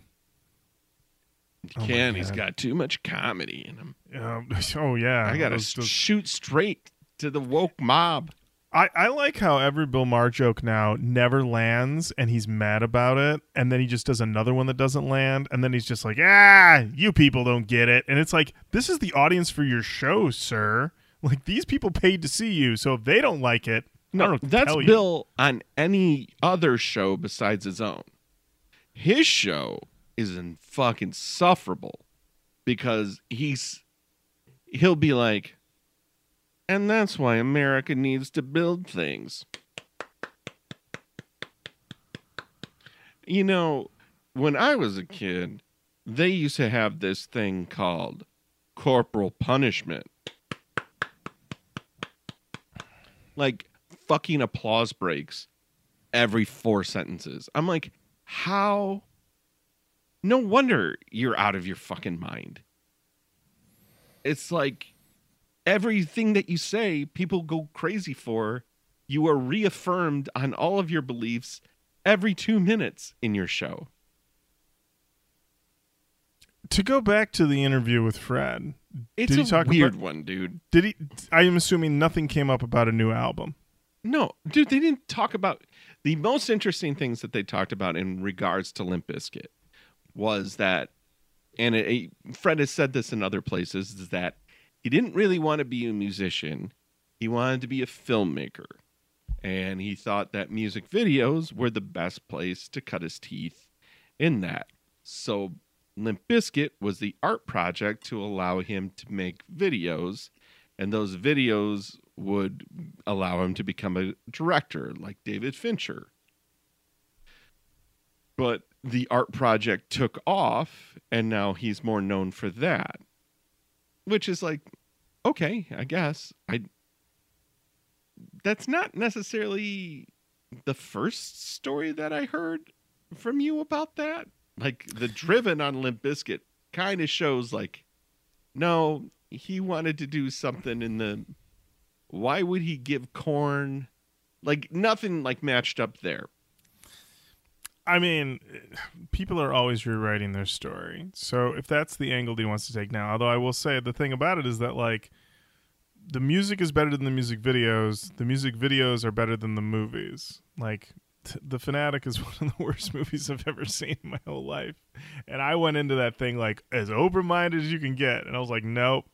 He Oh can. He's got too much comedy in him. Um, oh yeah, I got to Those- shoot straight to the woke mob. I, I like how every Bill Maher joke now never lands, and he's mad about it, and then he just does another one that doesn't land, and then he's just like, ah, you people don't get it, and it's like this is the audience for your show, sir. Like these people paid to see you, so if they don't like it, I don't know No, that's. Bill on any other show besides his own. His show is in fucking sufferable because he's he'll be like, and that's why America needs to build things. You know, when I was a kid, they used to have this thing called corporal punishment. Like fucking applause breaks every four sentences. I'm like, how? No wonder you're out of your fucking mind. It's like everything that you say, people go crazy for. You are reaffirmed on all of your beliefs every two minutes in your show. To go back to the interview with Fred, It's Did he a talk weird about- one, dude. did he? I am assuming nothing came up about a new album. No, dude, they didn't talk about the most interesting things that they talked about in regards to Limp Bizkit was that, and it, it- Fred has said this in other places, is that he didn't really want to be a musician. He wanted to be a filmmaker. And he thought that music videos were the best place to cut his teeth in that. So Limp Bizkit was the art project to allow him to make videos, and those videos would allow him to become a director like David Fincher. But the art project took off, and now he's more known for that, which is like, okay, I guess I. That's not necessarily the first story that I heard from you about that. Like the driven on Limp Bizkit kind of shows like, no, he wanted to do something in the. Why would he give Korn? Like nothing like matched up there. I mean, eh, people are always rewriting their story. So if that's the angle he wants to take now, although I will say the thing about it is that like the music is better than the music videos. The music videos are better than the movies. Like The Fanatic is one of the worst movies I've ever seen in my whole life. And I went into that thing like as open-minded as you can get, and I was like, nope,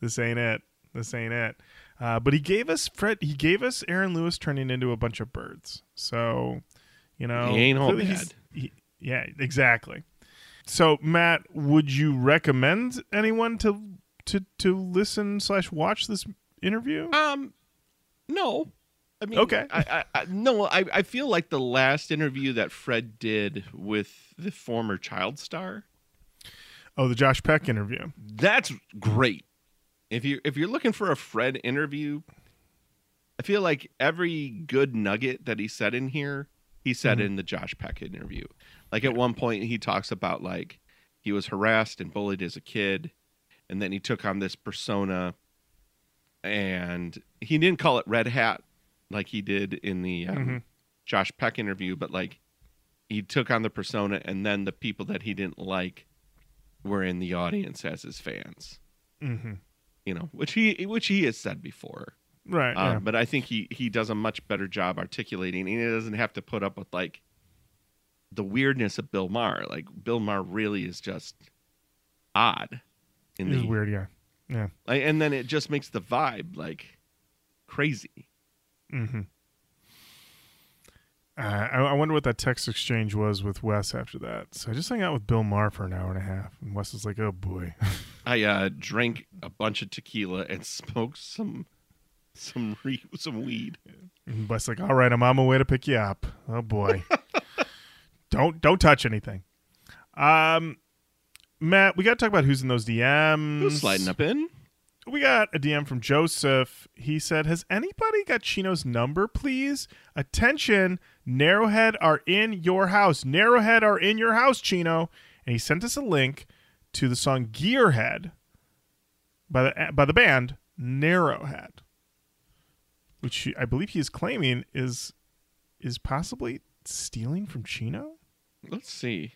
this ain't it. This ain't it. Uh, but he gave us Fred. He gave us Aaron Lewis turning into a bunch of birds. So, you know, He ain't all bad. he- yeah, exactly. So, Matt, would you recommend anyone to to to listen slash watch this interview? Um, no. I mean, Okay. I, I, I no, I, I feel like the last interview that Fred did with the former child star, Oh, the Josh Peck interview. that's great. If you if you're looking for a Fred interview, I feel like every good nugget that he said in here, he said mm-hmm. in the Josh Peck interview. Like at one point, he talks about like he was harassed and bullied as a kid, and then he took on this persona, and he didn't call it Red Hat like he did in the um, Mhm. Josh Peck interview, but like he took on the persona, and then the people that he didn't like were in the audience as his fans Mm-hmm. you know, which he which he has said before. Right. Um, yeah. But I think he he does a much better job articulating, and he doesn't have to put up with like the weirdness of Bill Maher. Like Bill Maher really is just odd in It the weird. Yeah. Yeah. like, and then it just makes the vibe like crazy. Mm-hmm. Uh, I, I wonder what that text exchange was with Wes after that. So I just hung out with Bill Maher for an hour and a half, and Wes is like, "Oh boy." I uh, drank a bunch of tequila and smoked some some re- some weed. And Wes like, "All right, I'm on my way to pick you up." Oh boy. don't don't touch anything. Um, Matt, we got to talk about who's in those DMs. Who's sliding up in? We got a DM from Joseph. He said, Has anybody got Chino's number, please? Attention, Narrowhead are in your house. Narrowhead are in your house, Chino. And he sent us a link to the song Gearhead by the by the band Narrowhead. Which I believe he is claiming is is possibly stealing from Chino? Let's see.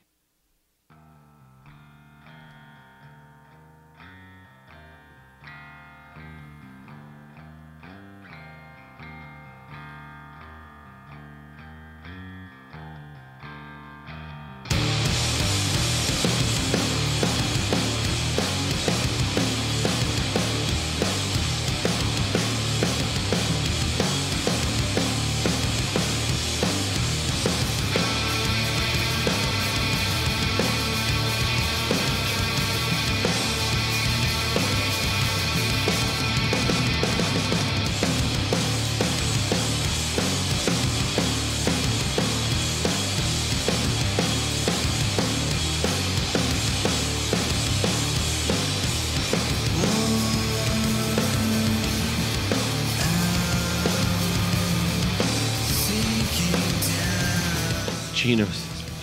Chino,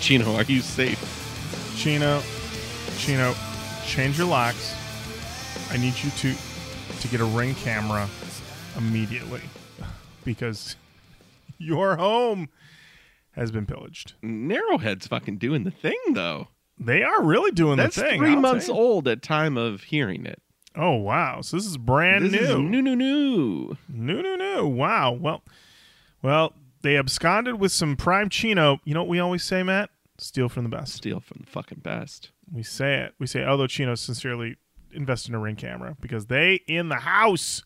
Chino, are you safe? Chino, Chino, change your locks. I need you to to get a ring camera immediately because your home has been pillaged. Narrowhead's fucking doing the thing though. They are really doing That's the thing. 3 I'll months old at time of hearing it. Oh wow! So this is brand this new. is new, new, new. new, new, new. Wow. Well, Well, they absconded with some prime chino. You know what we always say, Matt? Steal from the best. Steal from the fucking best. We say it. We say, although Chino sincerely invest in a ring camera because they in the house.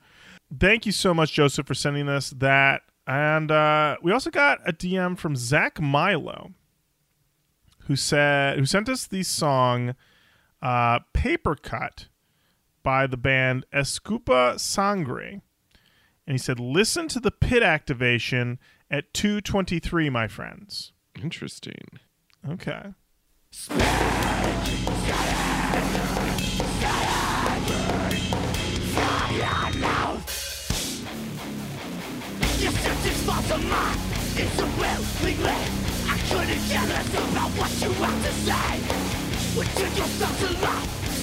Thank you so much, Joseph, for sending us that. And uh, we also got a DM from Zach Milo, who said who sent us the song uh, "Paper Cut" by the band Escupa Sangre, and he said, "Listen to the pit activation at 2:23, my friends." Interesting. Okay. Your sentence falls on mine. It's a willing land. I couldn't care less about what you have to say. Would you yourself to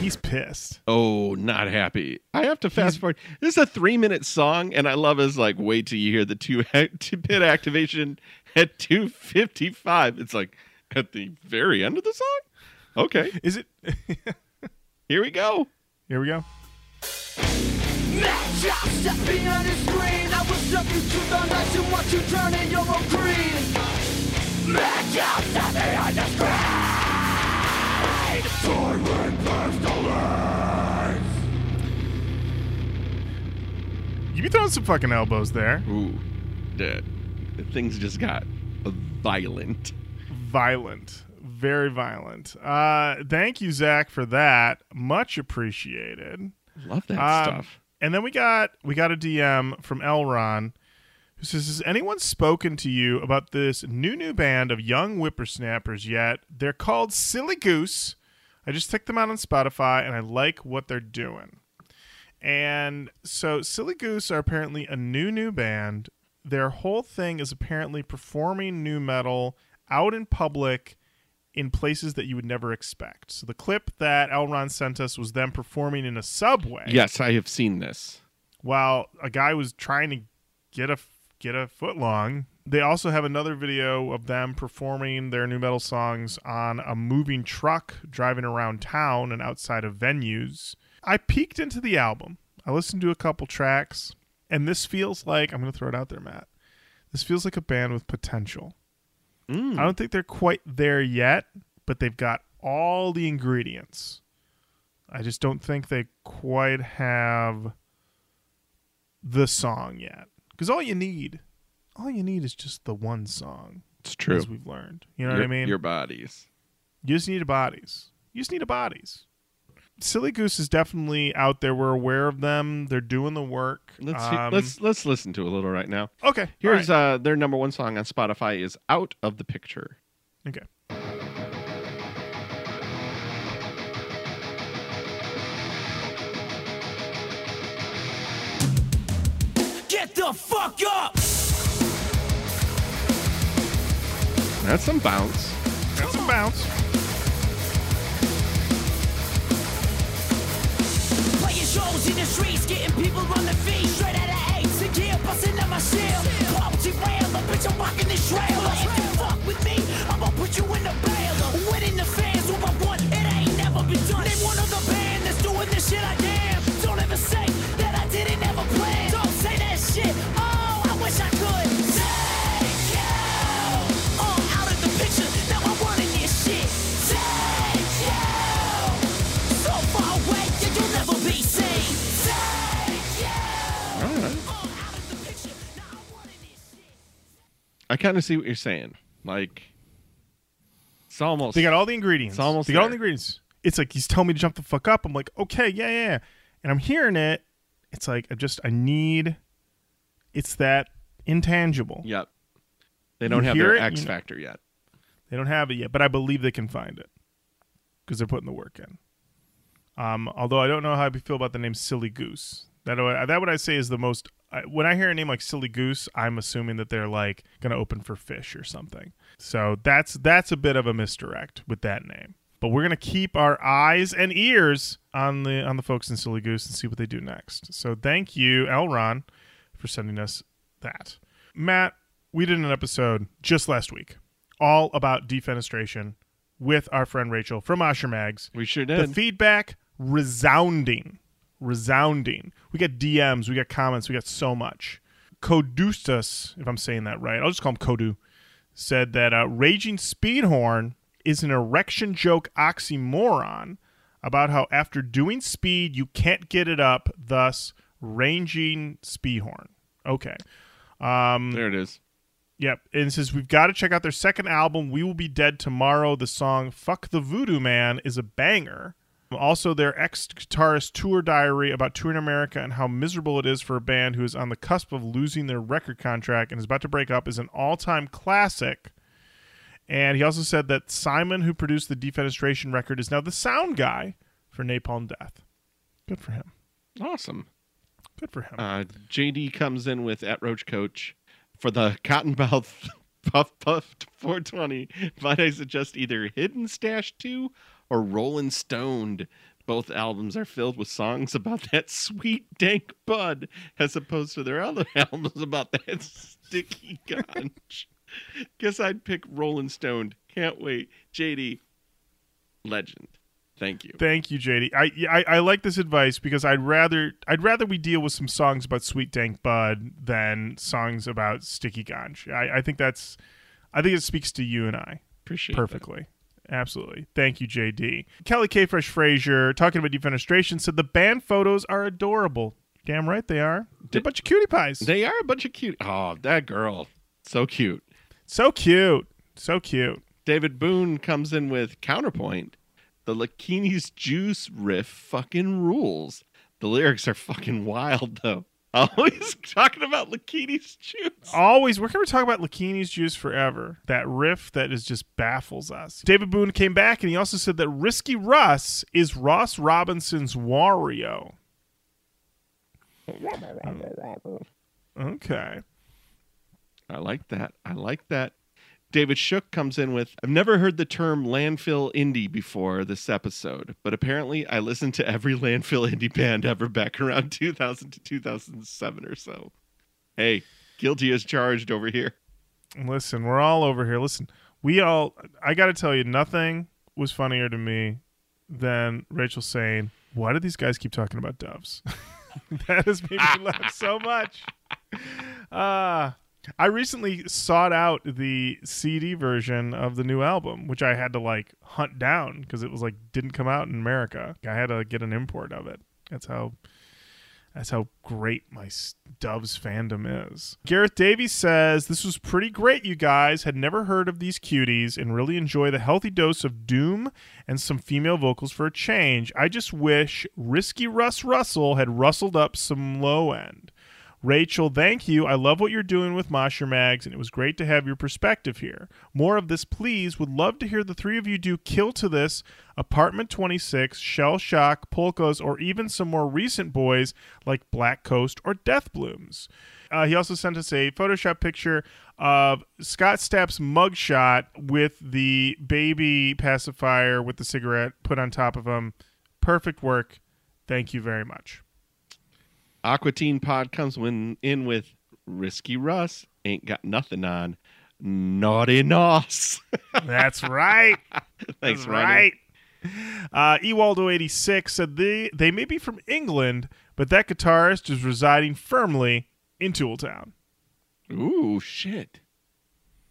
He's pissed. Oh, not happy. I have to fast forward. This is a three minute song, and I love his like, wait till you hear the two, two pit activation at 255. It's like at the very end of the song. Okay, Is it? here we go. Here we go. Match up, step behind the screen. I will step you to the lights and watch you turn in your own green. Match up, step behind the screen. Time and pestilence. You be throwing some fucking elbows there. Ooh, the, the things just got violent. Violent. Very violent. Uh, thank you, Zach, for that. Much appreciated. Love that Um, stuff. And then we got we got a DM from Elron who says, Has anyone spoken to you about this new new band of young whippersnappers yet? They're called Silly Goose. I just took them out on Spotify and I like what they're doing. And so Silly Goose are apparently a new new band. Their whole thing is apparently performing nu metal out in public in places that you would never expect. So the clip that Elron sent us was them performing in a subway Yes, I have seen this. while a guy was trying to get a get a foot long. They also have another video of them performing their nu metal songs on a moving truck driving around town and outside of venues. I peeked into the album. I listened to a couple tracks, and this feels like I'm going to throw it out there, Matt. This feels like a band with potential. Mm. I don't think they're quite there yet, but they've got all the ingredients. I just don't think they quite have the song yet. Because all you need, all you need is just the one song, It's true. as we've learned. You know your, what I mean? Your bodies. You just need a bodies. You just need a bodies. Silly Goose is definitely out there. We're aware of them. They're doing the work. Let's he- Um, let's let's listen to a little right now. okay. Here's all right. uh their number one song on Spotify is "Out of the Picture." okay. Get the fuck up! That's some bounce. Got some bounce. Playing shows in the streets, getting people on their feet. Straight out of eights and gear, busting up my shield. Poverty rail, a bitch, I'm walking this trail. If you fuck with me, I'ma put you in the bail. Winning the fans, what I want, it ain't never been done. Name one other band that's doing this shit I am. Don't ever say I kind of see what you're saying. Like, it's almost. They got all the ingredients. It's almost they got all the ingredients. It's like he's telling me to jump the fuck up. I'm like, okay, yeah, yeah, yeah. And I'm hearing it. It's like I just I need. It's that intangible. Yep. They don't You have their it, X you know- factor yet. They don't have it yet, but I believe they can find it because they're putting the work in. Um, although I don't know how I feel about the name Silly Goose. That that what I say is the most. When I hear a name like Silly Goose, I'm assuming that they're like going to open for Phish or something. So that's that's a bit of a misdirect with that name. But we're going to keep our eyes and ears on the on the folks in Silly Goose and see what they do next. So thank you, Elron, for sending us that. Matt, we did an episode just last week all about defenestration with our friend Rachel from Mosher Mags. We sure did. The feedback resounding, resounding. We got DMs, we got comments, we got so much. Codustus, if I'm saying that right, I'll just call him Kodu, said that uh, Raging Speedhorn is an erection joke oxymoron about how after doing speed you can't get it up, thus Raging Speedhorn. Okay. Um, there it is. Yep. And it says, We've got to check out their second album, We Will Be Dead Tomorrow. The song Fuck the Voodoo Man is a banger. Also, their ex guitarist tour diary about touring America and how miserable it is for a band who is on the cusp of losing their record contract and is about to break up is an all time classic. And he also said that Simon, who produced the Defenestration record, is now the sound guy for Napalm Death. Good for him. Awesome. Good for him. Uh, JD comes in with at Roach Koach for the Kottonmouth Puff Puff 420. Might I suggest either Hidden Stash 2 or Rollin' Stoned? Both albums are filled with songs about that sweet dank bud, as opposed to their other albums about that sticky ganj. Guess I'd pick Rollin' Stoned. Can't wait. JD, legend. Thank you. Thank you, JD. I, I I like this advice because I'd rather I'd rather we deal with some songs about sweet dank bud than songs about sticky ganj. I, I think that's I think it speaks to you and I Appreciate that. Absolutely. Thank you, JD. Kelly K. Fresh Frazier, talking about defenestration, said the band photos are adorable. Damn right they are. They're a bunch of cutie pies. They are a bunch of cute. Oh, that girl. So cute. so cute. So cute. David Boone comes in with counterpoint. The Lakini's juice riff fucking rules. The lyrics are fucking wild though. Always talking about Lakini's juice. Always, we're going to talk about Lakini's juice forever. That riff that is just baffles us. David Boone came back and he also said that Risky Russ is Ross Robinson's Wario. Okay. I like that. I like that. David Shook comes in with I've never heard the term landfill indie before this episode, but apparently I listened to every landfill indie band ever back around 2000 to 2007 or so. Hey, guilty as charged over here. Listen, we're all over here. Listen, we all, I got to tell you, nothing was funnier to me than Rachel saying, Why do these guys keep talking about doves? that has made me laugh so much. Uh, I recently sought out the CD version of the new album, which I had to like hunt down because it was like didn't come out in America. I had to get an import of it. That's how that's how great my Doves fandom is. Gareth Davies says this was pretty great. You guys had never heard of these cuties and really enjoy the healthy dose of doom and some female vocals for a change. I just wish Risky Russ Russell had rustled up some low end. Rachel, thank you. I love what you're doing with Mosher Mags, and it was great to have your perspective here. More of this, please. Would love to hear the three of you do Kill II This, Apartment 26, Shell Shock, Pulkas, or even some more recent boys like Black Coast or Death Blooms. Uh, he also sent us a Photoshop picture of Scott Stapp's mugshot with the baby pacifier with the cigarette put on top of him. Perfect work. Thank you very much. Aquatine Pod comes when, in with Risky Russ, ain't got nothing on. Naughty Nos. That's right. Thanks, That's right. Uh, Ewaldo86 said they, they may be from England, but that guitarist is residing firmly in Tooltown. Ooh, shit.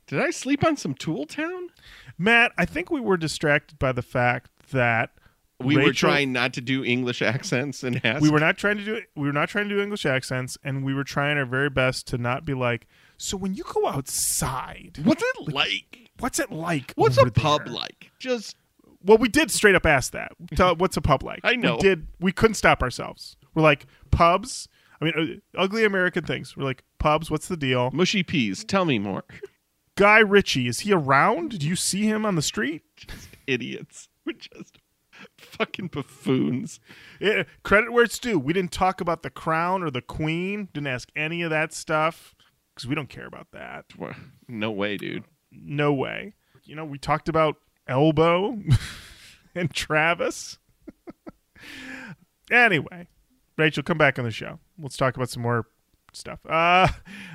Did I sleep on some Tool Town? Matt, I think we were distracted by the fact that We were trying not to do English accents and ask. we were not trying to do it. we were not trying to do English accents, and we were trying our very best to not be like. So when you go outside, What's it like? what's it like? What's a pub like? Just Well, we did straight up ask that. What's a pub like? I know. We did. We couldn't stop ourselves. We're like pubs. I mean, uh, ugly American things. We're like pubs. What's the deal? mushy peas. Tell me more. Guy Ritchie is he around? Do you see him on the street? Idiots. We're just Fucking buffoons. Credit where it's due. We didn't talk about the crown or the queen. Didn't ask any of that stuff because we don't care about that. No way, dude. No way. You know, we talked about Elbow and Travis. anyway, Rachel, come back on the show. Let's talk about some more stuff. Uh,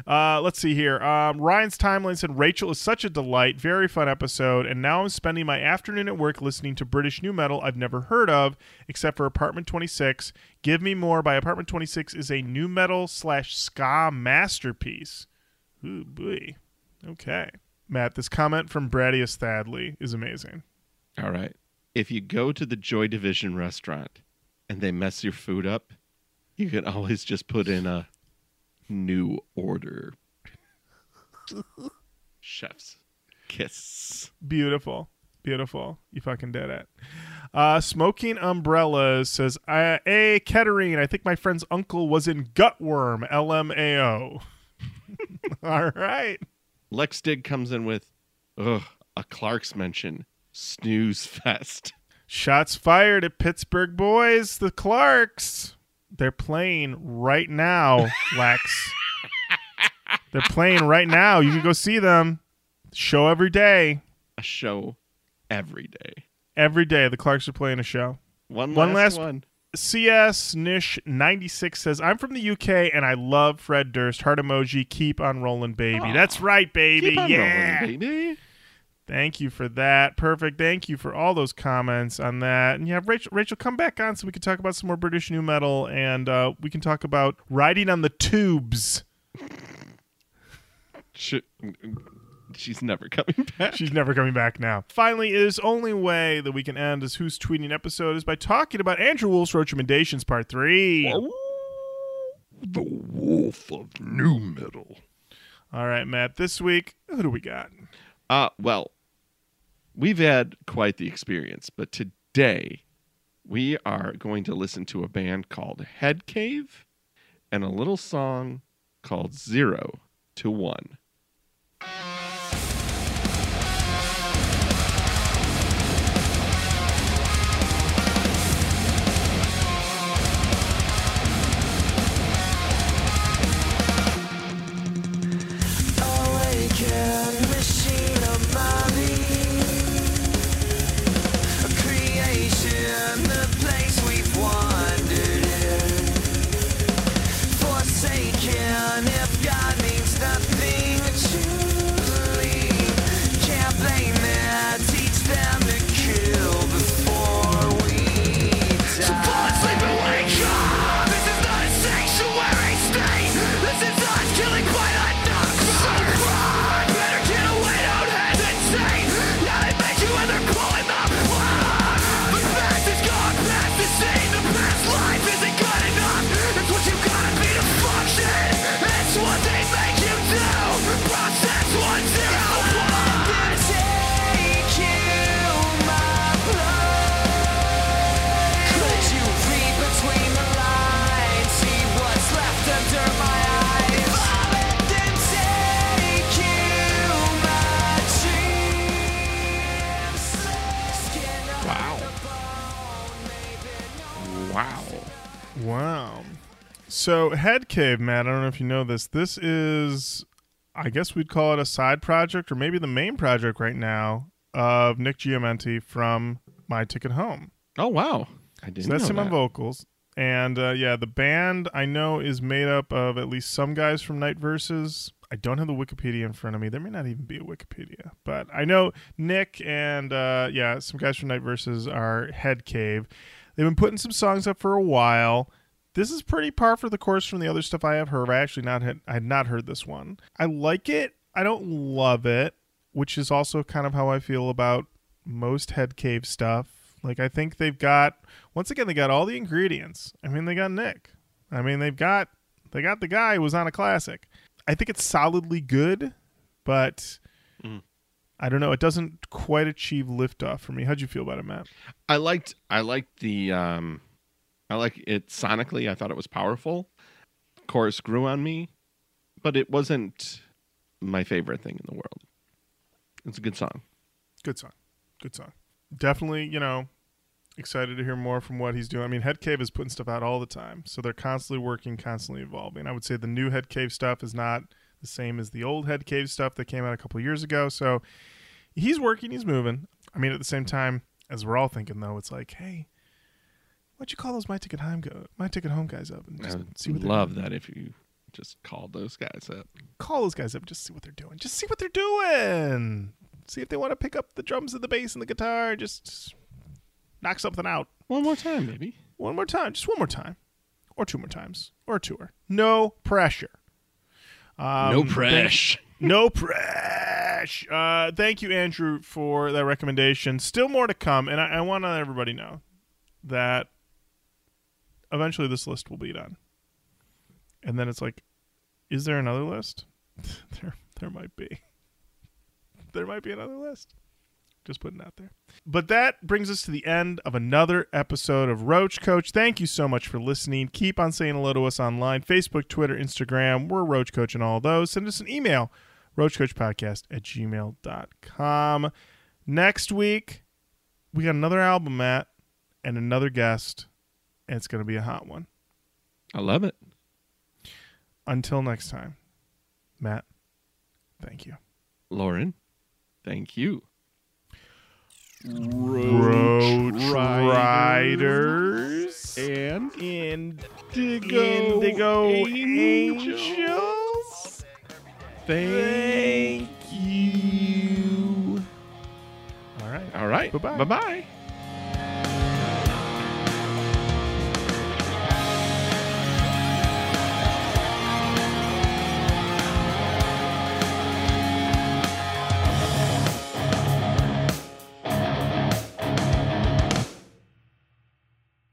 uh, let's see here. Um, Ryan's timeline said Rachel is such a delight, very fun episode, and now I'm spending my afternoon at work listening to British nu metal I've never heard of, except for Apartment 26. Give Me More by Apartment 26 is a nu metal slash ska masterpiece. Ooh boy. Okay. Matt, this comment from Bradius Thadley is amazing. All right. If you go to the Joy Division restaurant and they mess your food up, you can always just put in a new order. Chef's kiss. Beautiful. Beautiful. You fucking did it. Uh, Smoking Umbrellas says, uh, Hey, Kettering, I think my friend's uncle was in Gutworm, LMAO. All right. Lex Dig comes in with, ugh, a Clark's mention. Snooze fest. Shots fired at Pittsburgh boys, the Clarks. They're playing right now, Lex. They're playing right now. You can go see them. Show every day. A show every day. Every day, the Clarks are playing a show. One, One last, last- one. CS Nish 96 says, I'm from the UK and I love Fred Durst. Heart emoji, keep on rolling, baby. Aw. That's right, baby. Keep on yeah. rolling, baby. Thank you for that. Perfect. Thank you for all those comments on that. And yeah, Rachel, Rachel, come back on so we can talk about some more British nu metal and uh, we can talk about riding on the tubes. Sh- she's never coming back. She's never coming back now. Finally, it is only way that we can end this Who's Tweeting episode is by talking about Andrew Wolfe's Roachamendations Part 3. The wolf of nu metal. All right, Matt, this week, who do we got? Uh, well, we've had quite the experience, but today we are going to listen to a band called Head Cave and a little song called Zero to One. So, Head Cave, Matt, I don't know if you know this. This is, I guess we'd call it a side project or maybe the main project right now of Nick Giamenti from My Ticket Home. Oh, wow. I didn't So that's know him on vocals. And uh, yeah, the band I know is made up of at least some guys from Night Verses. I don't have the Wikipedia in front of me. There may not even be a Wikipedia, but I know Nick and uh, yeah, some guys from Night Verses are Head Cave. They've been putting some songs up for a while. This is pretty par for the course from the other stuff I have heard. I actually not had I had not heard this one. I like it. I don't love it, which is also kind of how I feel about most Head Cave stuff. Like I think they've got once again they got all the ingredients. I mean they got Nick. I mean they've got they got the guy who was on a classic. I think it's solidly good, but Mm. I don't know. It doesn't quite achieve liftoff for me. How'd you feel about it, Matt? I liked I liked the um I like it sonically. I thought it was powerful. Chorus grew on me, but it wasn't my favorite thing in the world. It's a good song. Good song. Good song. Definitely, you know, excited to hear more from what he's doing. I mean, Head Cave is putting stuff out all the time, so they're constantly working, constantly evolving. I would say the new Head Cave stuff is not the same as the old Head Cave stuff that came out a couple years ago. So he's working, he's moving. I mean, at the same time, as we're all thinking though, it's like, hey, why don't you call those my ticket home go my ticket home guys up and just see what they're love doing. that if you just called those guys up. Call those guys up, just see what they're doing. Just see what they're doing. See if they want to pick up the drums and the bass and the guitar. Just knock something out. One more time, maybe. One more time, just one more time, or two more times, or a tour. No pressure. Um, no pressure. no pressure. Uh, thank you, Andrew, for that recommendation. Still more to come, and I, I want to let everybody know that eventually this list will be done. And then it's like, is there another list? there, there might be. There might be another list. Just putting out there. But that brings us to the end of another episode of Roach Koach. Thank you so much for listening. Keep on saying hello to us online Facebook, Twitter, Instagram. We're Roach Koach and all those. Send us an email, roachkoachpodcast at gmail.com. Next week, we got another album, Matt, and another guest, it's going to be a hot one. I love it. Until next time, Matt, thank you. Lorin, thank you. Roach Riders Riders and Indigo, Indigo Angels. Angels. Thank Thank you. All right. All right. Bye-bye. Bye bye.